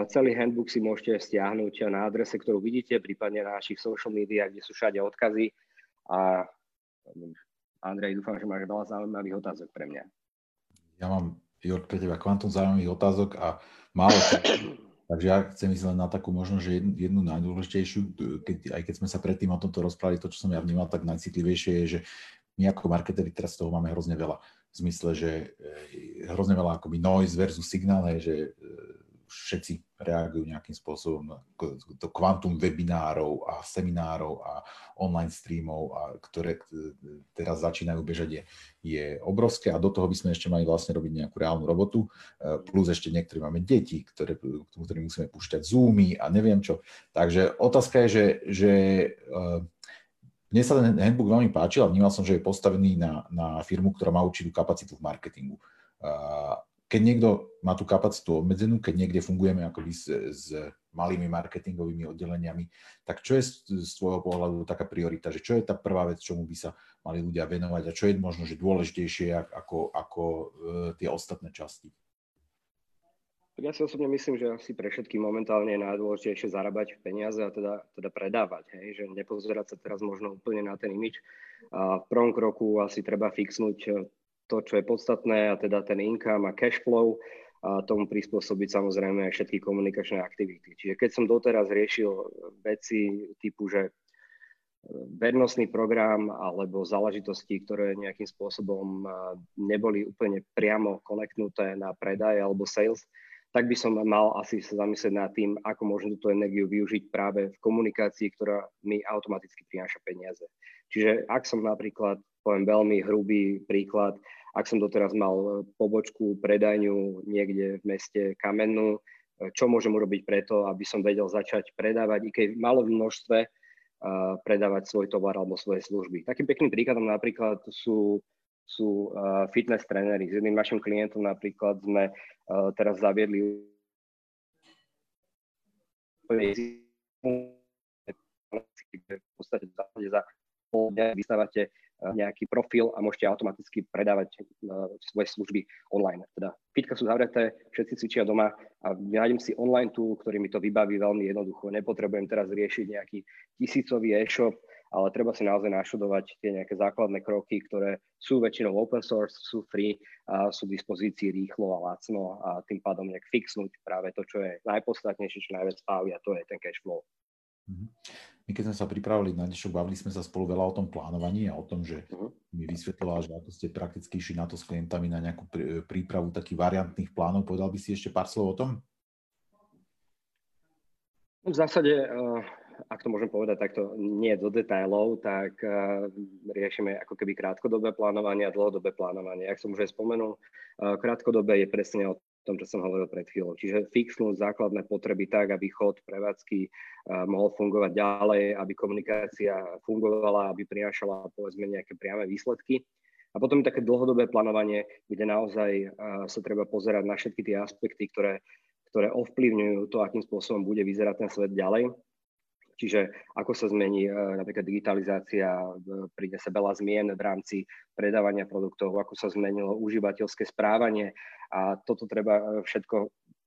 Celý handbook si môžete stiahnuť na adrese, ktorú vidíte, prípadne na našich social médiách, kde sú všade odkazy. A Andrej, dúfam, že máš veľa zaujímavých otázok pre mňa. Ja mám, Jor, pre teba kvantum zaujímavých otázok a málo Takže ja chcem ísť len na takú možno, že jednu, jednu najdôležitejšiu, keď, aj keď sme sa predtým o tomto rozprávali, to, čo som ja vnímal, tak najcitlivejšie je, že my ako marketeri teraz toho máme hrozne veľa v zmysle, že e, hrozne veľa akoby noise versus signál, že e, všetci reagujú nejakým spôsobom to kvantum webinárov a seminárov a online streamov, a ktoré teraz začínajú bežať, je, je obrovské a do toho by sme ešte mali vlastne robiť nejakú reálnu robotu, e, plus ešte niektorí máme deti, ktoré, ktoré musíme púšťať Zoomy a neviem čo. Takže otázka je, že, že mne sa ten handbook veľmi páčil a vnímal som, že je postavený na, na firmu, ktorá má určitú kapacitu v marketingu. Keď niekto má tú kapacitu obmedzenú, keď niekde fungujeme akoby s, s malými marketingovými oddeleniami, tak čo je z, z tvojho pohľadu taká priorita, že čo je tá prvá vec, čomu by sa mali ľudia venovať a čo je možno že dôležitejšie ako, ako e, tie ostatné časti? Ja si osobne myslím, že asi pre všetky momentálne je najdôležitejšie zarábať peniaze a teda, teda predávať, hej? že nepozerať sa teraz možno úplne na ten imič. A v prvom kroku asi treba fixnúť eh, to, čo je podstatné a teda ten income a cash flow a tomu prispôsobiť samozrejme aj všetky komunikačné aktivity. Čiže keď som doteraz riešil veci typu, že eh, vernostný program alebo záležitosti, ktoré nejakým spôsobom eh, neboli úplne priamo konektnuté na predaj alebo sales, tak by som mal asi sa zamyslieť nad tým, ako môžem túto energiu využiť práve v komunikácii, ktorá mi automaticky prináša peniaze. Čiže ak som napríklad, poviem veľmi hrubý príklad, ak som doteraz mal pobočku, predajňu niekde v meste Kamennú, čo môžem urobiť preto, aby som vedel začať predávať, i keď v množstve, predávať svoj tovar alebo svoje služby. Takým pekným príkladom napríklad sú sú uh, fitness tréneri. S jedným našim klientom napríklad sme uh, teraz zaviedli v podstate za vystávate nejaký profil a môžete automaticky predávať svoje služby online. Teda fitka sú zavreté, všetci cvičia doma a nájdem si online tool, ktorý mi to vybaví veľmi jednoducho. Nepotrebujem teraz riešiť nejaký tisícový e-shop, ale treba si naozaj našudovať tie nejaké základné kroky, ktoré sú väčšinou open source, sú free a sú v dispozícii rýchlo a lacno a tým pádom nejak fixnúť práve to, čo je najpodstatnejšie, čo najviac páli a to je ten cash flow. Mhm. My keď sme sa pripravili na dnešok, bavili sme sa spolu veľa o tom plánovaní a o tom, že uh-huh. mi vysvetlila, že ako ste prakticky išli na to s klientami na nejakú prípravu takých variantných plánov. Povedal by si ešte pár slov o tom? V zásade uh ak to môžem povedať takto, nie do detailov, tak uh, riešime ako keby krátkodobé plánovanie a dlhodobé plánovanie. Ak som už aj spomenul, uh, krátkodobé je presne o tom, čo som hovoril pred chvíľou. Čiže fixnúť základné potreby tak, aby chod prevádzky uh, mohol fungovať ďalej, aby komunikácia fungovala, aby prinášala povedzme nejaké priame výsledky. A potom také dlhodobé plánovanie, kde naozaj sa treba pozerať na všetky tie aspekty, ktoré, ktoré ovplyvňujú to, akým spôsobom bude vyzerať ten svet ďalej Čiže ako sa zmení e, napríklad digitalizácia, sa veľa zmien v rámci predávania produktov, ako sa zmenilo užívateľské správanie a toto treba e, všetko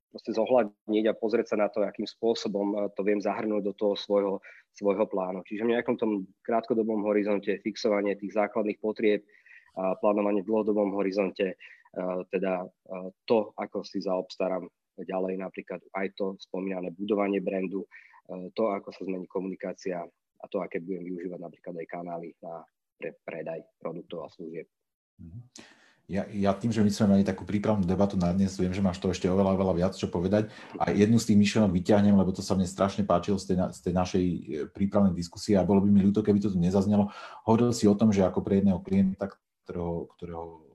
proste zohľadniť a pozrieť sa na to, akým spôsobom e, to viem zahrnúť do toho svojho, svojho plánu. Čiže v nejakom tom krátkodobom horizonte fixovanie tých základných potrieb, a plánovanie v dlhodobom horizonte, teda to, ako si zaobstarám ďalej napríklad aj to spomínané budovanie brandu, to, ako sa zmení komunikácia a to, aké budem využívať napríklad aj kanály na pre predaj produktov a služieb. Mhm. Ja, ja tým, že my sme mali takú prípravnú debatu na dnes, viem, že máš to ešte oveľa, oveľa viac čo povedať a jednu z tých myšlenok vyťahnem, lebo to sa mne strašne páčilo z tej, z tej našej eh, prípravnej diskusie a bolo by mi ľúto, keby to tu nezaznelo. Hovoril si o tom, že ako pre jedného klienta, ktorého, ktorého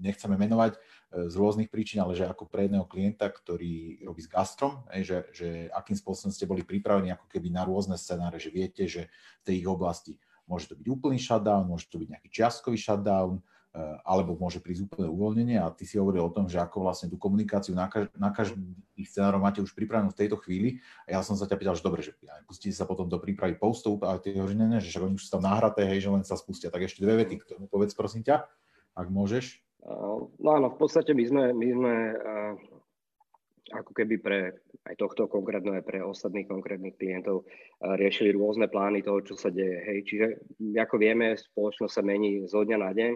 nechceme menovať, z rôznych príčin, ale že ako pre jedného klienta, ktorý robí s gastrom, že, že akým spôsobom ste boli pripravení ako keby na rôzne scenáre, že viete, že v tej ich oblasti môže to byť úplný shutdown, môže to byť nejaký čiastkový shutdown, eh, alebo môže prísť úplné uvoľnenie a ty si hovoril o tom, že ako vlastne tú komunikáciu na, kaž- na každý scenár máte už pripravenú v tejto chvíli a ja som sa ťa pýtal, že dobre, že pustíte sa potom do prípravy postov a ty hovoríš, že oni už sú tam nahraté, hej, že len sa spustia. Tak ešte dve vety k tomu povedz prosím ťa, ak môžeš. No áno, v podstate my sme, my sme ako keby pre aj tohto konkrétne, aj pre ostatných konkrétnych klientov riešili rôzne plány toho, čo sa deje. Hej. Čiže ako vieme, spoločnosť sa mení zo dňa na deň,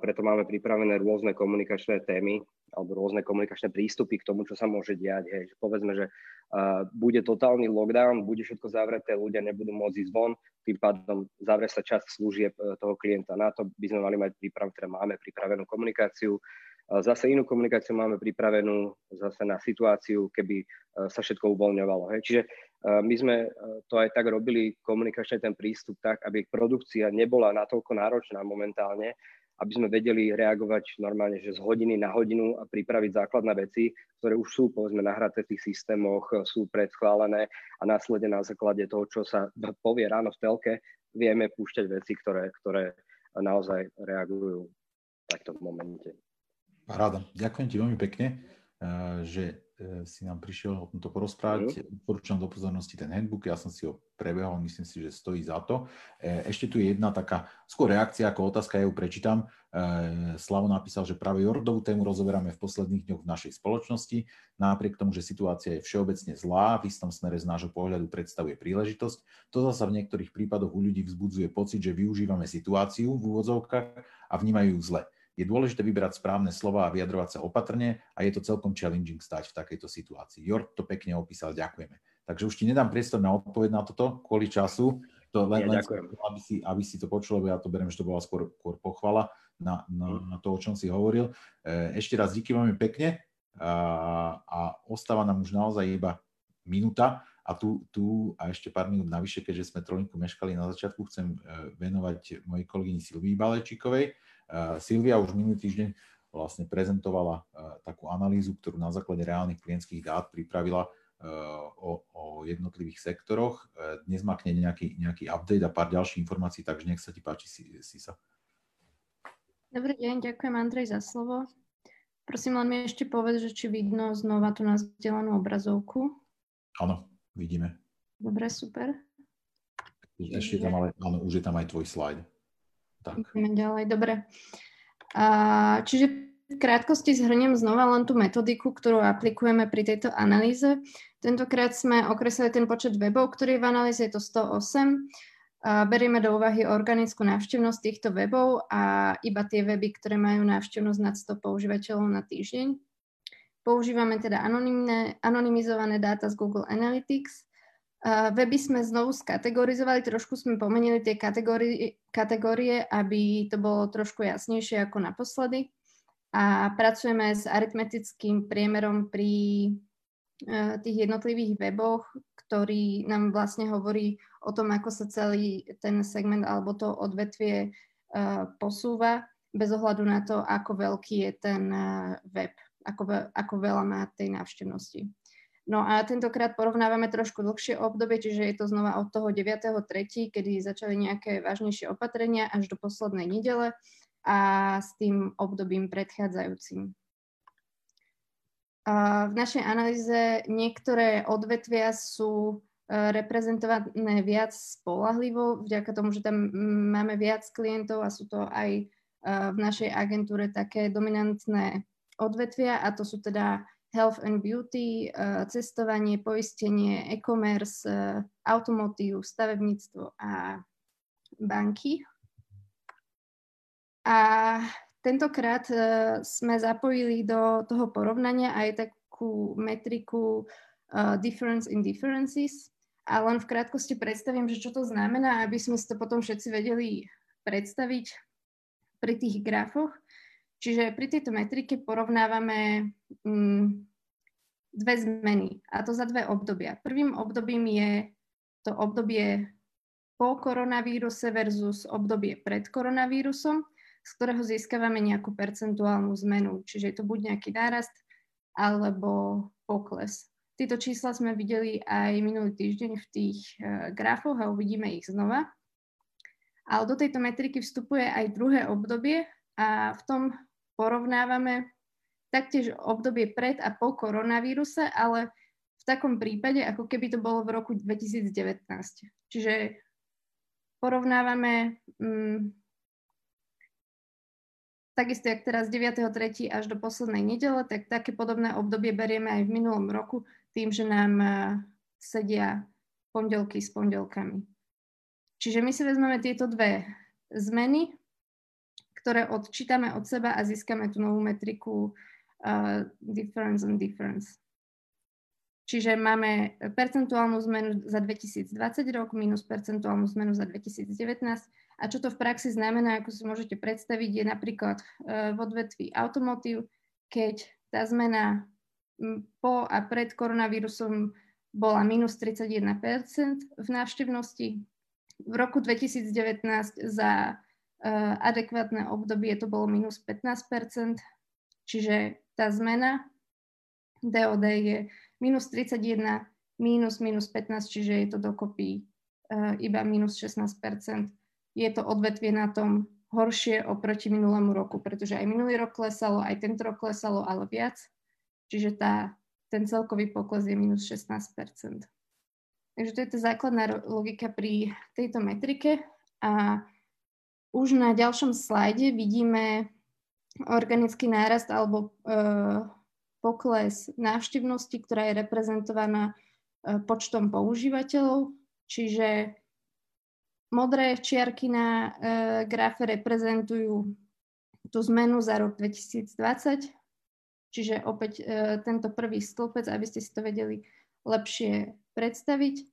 preto máme pripravené rôzne komunikačné témy alebo rôzne komunikačné prístupy k tomu, čo sa môže diať. Hej. Povedzme, že uh, bude totálny lockdown, bude všetko zavreté, ľudia nebudú môcť ísť von, tým pádom zavrie sa časť služieb uh, toho klienta. Na to by sme mali mať pripravenú, teda máme pripravenú komunikáciu. Uh, zase inú komunikáciu máme pripravenú zase na situáciu, keby uh, sa všetko uvoľňovalo. Hej. Čiže uh, my sme to aj tak robili, komunikačne ten prístup tak, aby produkcia nebola natoľko náročná momentálne, aby sme vedeli reagovať normálne, že z hodiny na hodinu a pripraviť základné veci, ktoré už sú povedzme nahraté v tých systémoch, sú predschválené a následne na základe toho, čo sa povie ráno v telke, vieme púšťať veci, ktoré, ktoré naozaj reagujú v takto momente. Paráda. Ďakujem ti veľmi pekne, že E, si nám prišiel o tomto porozprávať. Odporúčam do pozornosti ten handbook, ja som si ho prebehol, myslím si, že stojí za to. E, ešte tu je jedna taká skôr reakcia ako otázka, ja ju prečítam. Slavo napísal, že práve Jordovú tému rozoberáme v posledných dňoch v našej spoločnosti. Napriek tomu, že situácia je všeobecne zlá, v istom smere z nášho pohľadu predstavuje príležitosť. To zasa v niektorých prípadoch u ľudí vzbudzuje pocit, že využívame situáciu v úvodzovkách a vnímajú ju zle. Je dôležité vybrať správne slova a vyjadrovať sa opatrne a je to celkom challenging stať v takejto situácii. Jord to pekne opísal, ďakujeme. Takže už ti nedám priestor na odpoveď na toto kvôli času. To len, ja, len aby, si, aby si to počul, lebo ja to beriem, že to bola skôr, skôr pochvala na, na, mm. na to, o čom si hovoril. E, ešte raz díky veľmi pekne a, a ostáva nám už naozaj iba minúta a tu, tu a ešte pár minút navyše, keďže sme trojinku meškali na začiatku, chcem e, venovať mojej kolegyni Silvii Balečíkovej, Silvia už minulý týždeň vlastne prezentovala takú analýzu, ktorú na základe reálnych klientských dát pripravila o, o jednotlivých sektoroch. Dnes má k nej nejaký, nejaký update a pár ďalších informácií, takže nech sa ti páči, Sisa. Dobrý deň, ďakujem Andrej za slovo. Prosím len mi ešte povedz, že či vidno znova tú nazdelenú obrazovku. Áno, vidíme. Dobre, super. Ešte tam ale, áno, už je tam aj tvoj slajd. Tak. Ideme ďalej, dobre. Čiže v krátkosti zhrniem znova len tú metodiku, ktorú aplikujeme pri tejto analýze. Tentokrát sme okreslili ten počet webov, ktorý je v analýze, je to 108. A berieme do úvahy organickú návštevnosť týchto webov a iba tie weby, ktoré majú návštevnosť nad 100 používateľov na týždeň. Používame teda anonymizované dáta z Google Analytics. Weby sme znovu skategorizovali, trošku sme pomenili tie kategórie, kategórie, aby to bolo trošku jasnejšie ako naposledy a pracujeme s aritmetickým priemerom pri e, tých jednotlivých weboch, ktorý nám vlastne hovorí o tom, ako sa celý ten segment alebo to odvetvie e, posúva, bez ohľadu na to, ako veľký je ten e, web, ako, ako veľa má tej návštevnosti. No a tentokrát porovnávame trošku dlhšie obdobie, čiže je to znova od toho 9.3., kedy začali nejaké vážnejšie opatrenia až do poslednej nedele a s tým obdobím predchádzajúcim. V našej analýze niektoré odvetvia sú e, reprezentované viac spolahlivo, vďaka tomu, že tam máme viac klientov a sú to aj e, v našej agentúre také dominantné odvetvia a to sú teda health and beauty, e, cestovanie, poistenie, e-commerce, automotív, stavebníctvo a banky. A tentokrát e, sme zapojili do toho porovnania aj takú metriku difference in differences. A len v krátkosti predstavím, že čo to znamená, aby sme si to potom všetci vedeli predstaviť pri tých grafoch. Čiže pri tejto metrike porovnávame mm, dve zmeny, a to za dve obdobia. Prvým obdobím je to obdobie po koronavíruse versus obdobie pred koronavírusom z ktorého získavame nejakú percentuálnu zmenu. Čiže je to buď nejaký nárast alebo pokles. Tieto čísla sme videli aj minulý týždeň v tých uh, grafoch a uvidíme ich znova. Ale do tejto metriky vstupuje aj druhé obdobie a v tom porovnávame taktiež obdobie pred a po koronavíruse, ale v takom prípade, ako keby to bolo v roku 2019. Čiže porovnávame um, takisto jak teraz 9.3. až do poslednej nedele, tak také podobné obdobie berieme aj v minulom roku tým, že nám eh, sedia pondelky s pondelkami. Čiže my si vezmeme tieto dve zmeny, ktoré odčítame od seba a získame tú novú metriku uh, difference on difference. Čiže máme percentuálnu zmenu za 2020 rok minus percentuálnu zmenu za 2019 a čo to v praxi znamená, ako si môžete predstaviť, je napríklad e, v odvetví automotív, keď tá zmena po a pred koronavírusom bola minus 31% v návštevnosti. V roku 2019 za adekvátne obdobie to bolo minus 15% čiže tá zmena DOD je minus 31 minus minus 15, čiže je to dokopy uh, iba minus 16% je to odvetvie na tom horšie oproti minulému roku, pretože aj minulý rok klesalo, aj tento rok klesalo, ale viac. Čiže tá, ten celkový pokles je minus 16% Takže to je tá základná logika pri tejto metrike. A už na ďalšom slajde vidíme organický nárast alebo e, pokles návštevnosti, ktorá je reprezentovaná e, počtom používateľov. Čiže Modré čiarky na e, grafe reprezentujú tú zmenu za rok 2020, čiže opäť e, tento prvý stĺpec, aby ste si to vedeli lepšie predstaviť. E,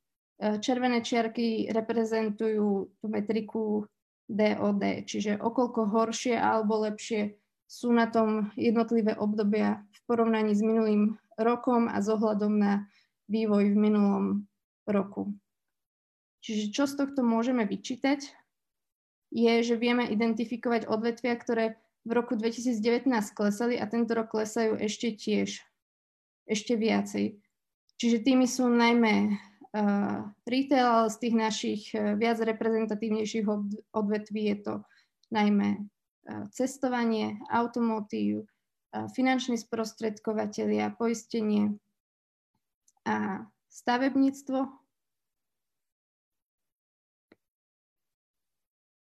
červené čiarky reprezentujú tú metriku DOD, čiže okolko horšie alebo lepšie sú na tom jednotlivé obdobia v porovnaní s minulým rokom a s ohľadom na vývoj v minulom roku. Čiže čo z tohto môžeme vyčítať, je, že vieme identifikovať odvetvia, ktoré v roku 2019 klesali a tento rok klesajú ešte tiež, ešte viacej. Čiže tými sú najmä retail, ale z tých našich uh, viac reprezentatívnejších odvetví je to najmä uh, cestovanie, automotív, uh, finanční sprostredkovateľia, poistenie a stavebníctvo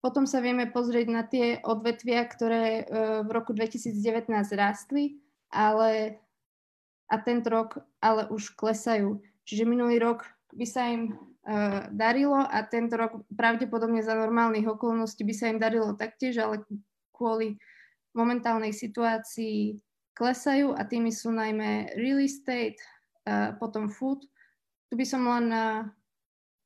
Potom sa vieme pozrieť na tie odvetvia, ktoré v roku 2019 rástli, ale a tento rok ale už klesajú. Čiže minulý rok by sa im uh, darilo a tento rok pravdepodobne za normálnych okolností by sa im darilo taktiež, ale kvôli momentálnej situácii klesajú a tými sú najmä real estate, uh, potom food. Tu by som len uh,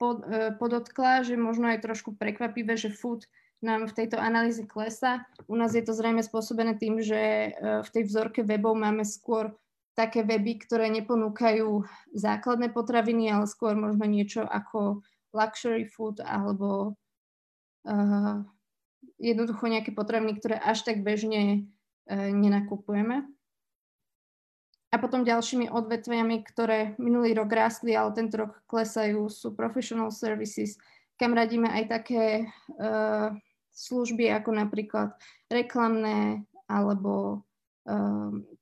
pod, uh, podotkla, že možno aj trošku prekvapivé, že food nám v tejto analýze klesa. U nás je to zrejme spôsobené tým, že v tej vzorke webov máme skôr také weby, ktoré neponúkajú základné potraviny, ale skôr možno niečo ako luxury food alebo uh, jednoducho nejaké potraviny, ktoré až tak bežne uh, nenakupujeme. A potom ďalšími odvetviami, ktoré minulý rok rástli, ale tento rok klesajú, sú professional services, kam radíme aj také uh, služby ako napríklad reklamné alebo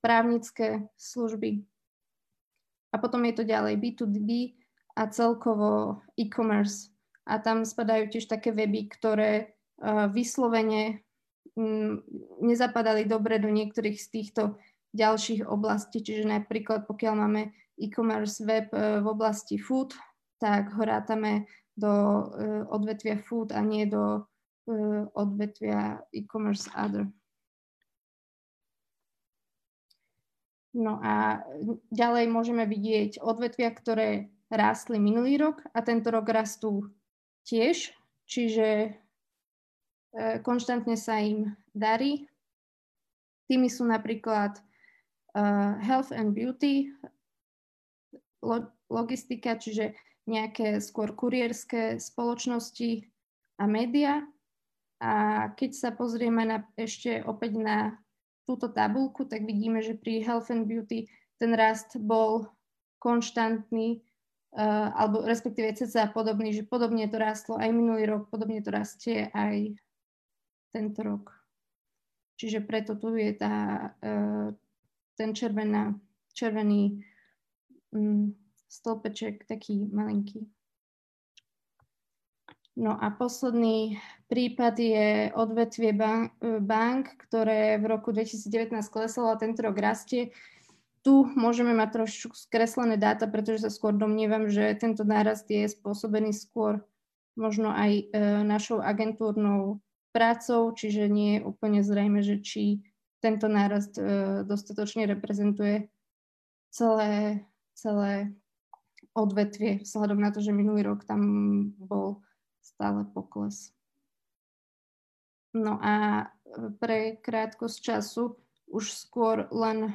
právnické služby. A potom je to ďalej B2B a celkovo e-commerce. A tam spadajú tiež také weby, ktoré uh, vyslovene um, nezapadali dobre do niektorých z týchto ďalších oblastí. Čiže napríklad pokiaľ máme e-commerce web uh, v oblasti food, tak ho rátame do uh, odvetvia food a nie do odvetvia e-commerce other. No a ďalej môžeme vidieť odvetvia, ktoré rástli minulý rok a tento rok rastú tiež, čiže konštantne sa im darí. Tými sú napríklad uh, health and beauty, logistika, čiže nejaké skôr kurierské spoločnosti a média. A keď sa pozrieme na, ešte opäť na túto tabulku, tak vidíme, že pri health and beauty ten rast bol konštantný, uh, alebo respektíve cca podobný, že podobne to rastlo aj minulý rok, podobne to rastie aj tento rok. Čiže preto tu je tá, uh, ten červená, červený um, stĺpeček taký malinký. No a posledný prípad je odvetvie bank, ktoré v roku 2019 kleslo a tento rok rastie. Tu môžeme mať trošku skreslené dáta, pretože sa skôr domnievam, že tento nárast je spôsobený skôr možno aj e, našou agentúrnou prácou, čiže nie je úplne zrejme, že či tento nárast e, dostatočne reprezentuje celé, celé odvetvie, vzhľadom na to, že minulý rok tam bol stále pokles. No a pre krátkosť času už skôr len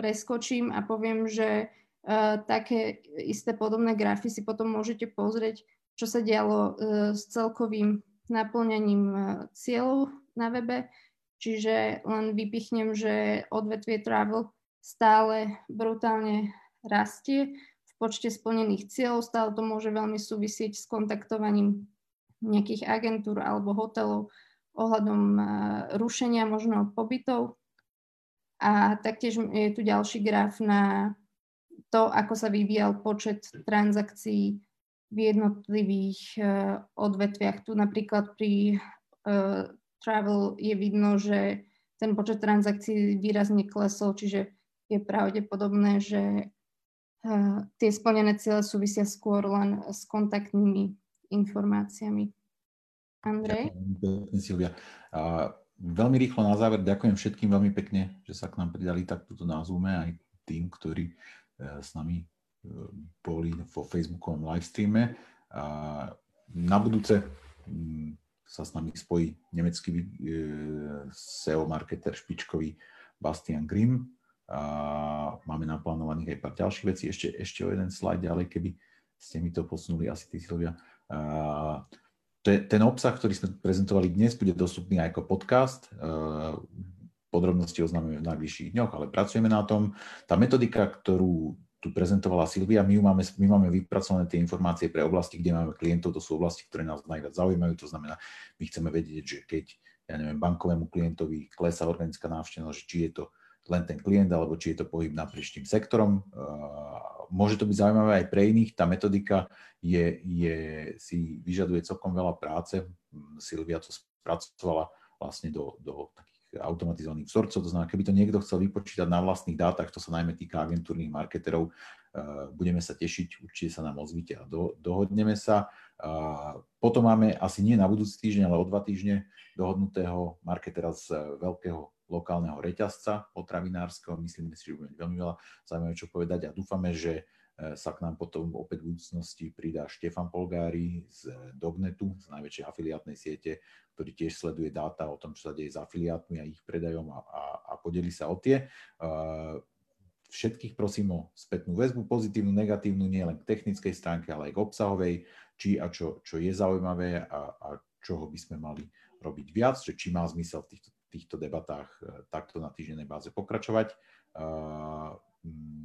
preskočím a poviem, že uh, také isté podobné grafy si potom môžete pozrieť, čo sa dialo uh, s celkovým naplňaním uh, cieľov na webe. Čiže len vypichnem, že odvetvie travel stále brutálne rastie v počte splnených cieľov. Stále to môže veľmi súvisieť s kontaktovaním nejakých agentúr alebo hotelov ohľadom eh, rušenia možno pobytov. A taktiež je tu ďalší graf na to, ako sa vyvíjal počet transakcií v jednotlivých uh, odvetviach. Tu napríklad pri uh, travel je vidno, že ten počet transakcií výrazne klesol, čiže je pravdepodobné, že tie splnené ciele súvisia skôr len s kontaktnými informáciami. Andrej? Ďakujem, Silvia. A veľmi rýchlo na záver ďakujem všetkým veľmi pekne, že sa k nám pridali tak tuto na Zoome, aj tým, ktorí e, s nami e, boli vo Facebookovom livestreame. A na budúce mm, sa s nami spojí nemecký e, SEO marketer špičkový Bastian Grimm. A máme naplánovaných aj pár ďalších vecí. Ešte, ešte o jeden slide ďalej, keby ste mi to posunuli, asi ty Silvia. Uh, ten obsah, ktorý sme prezentovali dnes, bude dostupný aj ako podcast. Podrobnosti oznámime v najbližších dňoch, ale pracujeme na tom. Tá metodika, ktorú tu prezentovala Silvia, my, máme, my máme vypracované tie informácie pre oblasti, kde máme klientov, to sú oblasti, ktoré nás najviac zaujímajú, to znamená, my chceme vedieť, že keď, ja neviem, bankovému klientovi klesá organická návštevnosť, či je to len ten klient, alebo či je to pohyb naprieč tým sektorom. Môže to byť zaujímavé aj pre iných. Tá metodika je, je, si vyžaduje celkom veľa práce. Silvia to pracovala vlastne do, do takých automatizovaných vzorcov. To znamená, keby to niekto chcel vypočítať na vlastných dátach, to sa najmä týka agentúrnych marketerov, budeme sa tešiť, určite sa nám ozvite a do, dohodneme sa. Potom máme asi nie na budúci týždeň, ale o dva týždne dohodnutého marketera z veľkého lokálneho reťazca potravinárskeho. Myslíme si, že budeme veľmi veľa zaujímavé čo povedať a dúfame, že e, sa k nám potom opäť v budúcnosti pridá Štefan Polgári z Dognetu, z najväčšej afiliátnej siete, ktorý tiež sleduje dáta o tom, čo sa deje s afiliátmi a ich predajom a, a, a podeli sa o tie. Všetkých prosím o spätnú väzbu, pozitívnu, negatívnu, nie len k technickej stránke, ale aj k obsahovej, či a čo, čo je zaujímavé a, a čoho by sme mali robiť viac, či má zmysel v týchto, týchto debatách e, takto na týždennej báze pokračovať.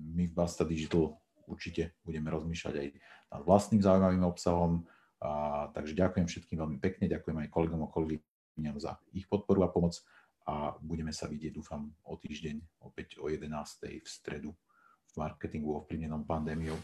My v Basta Digital určite budeme rozmýšľať aj nad vlastným zaujímavým obsahom, takže ďakujem všetkým veľmi pekne, ďakujem aj kolegom a kolegyňam za ich podporu a pomoc a budeme sa vidieť, dúfam, o týždeň opäť o 11. v stredu v marketingu ovplyvnenom pandémiou.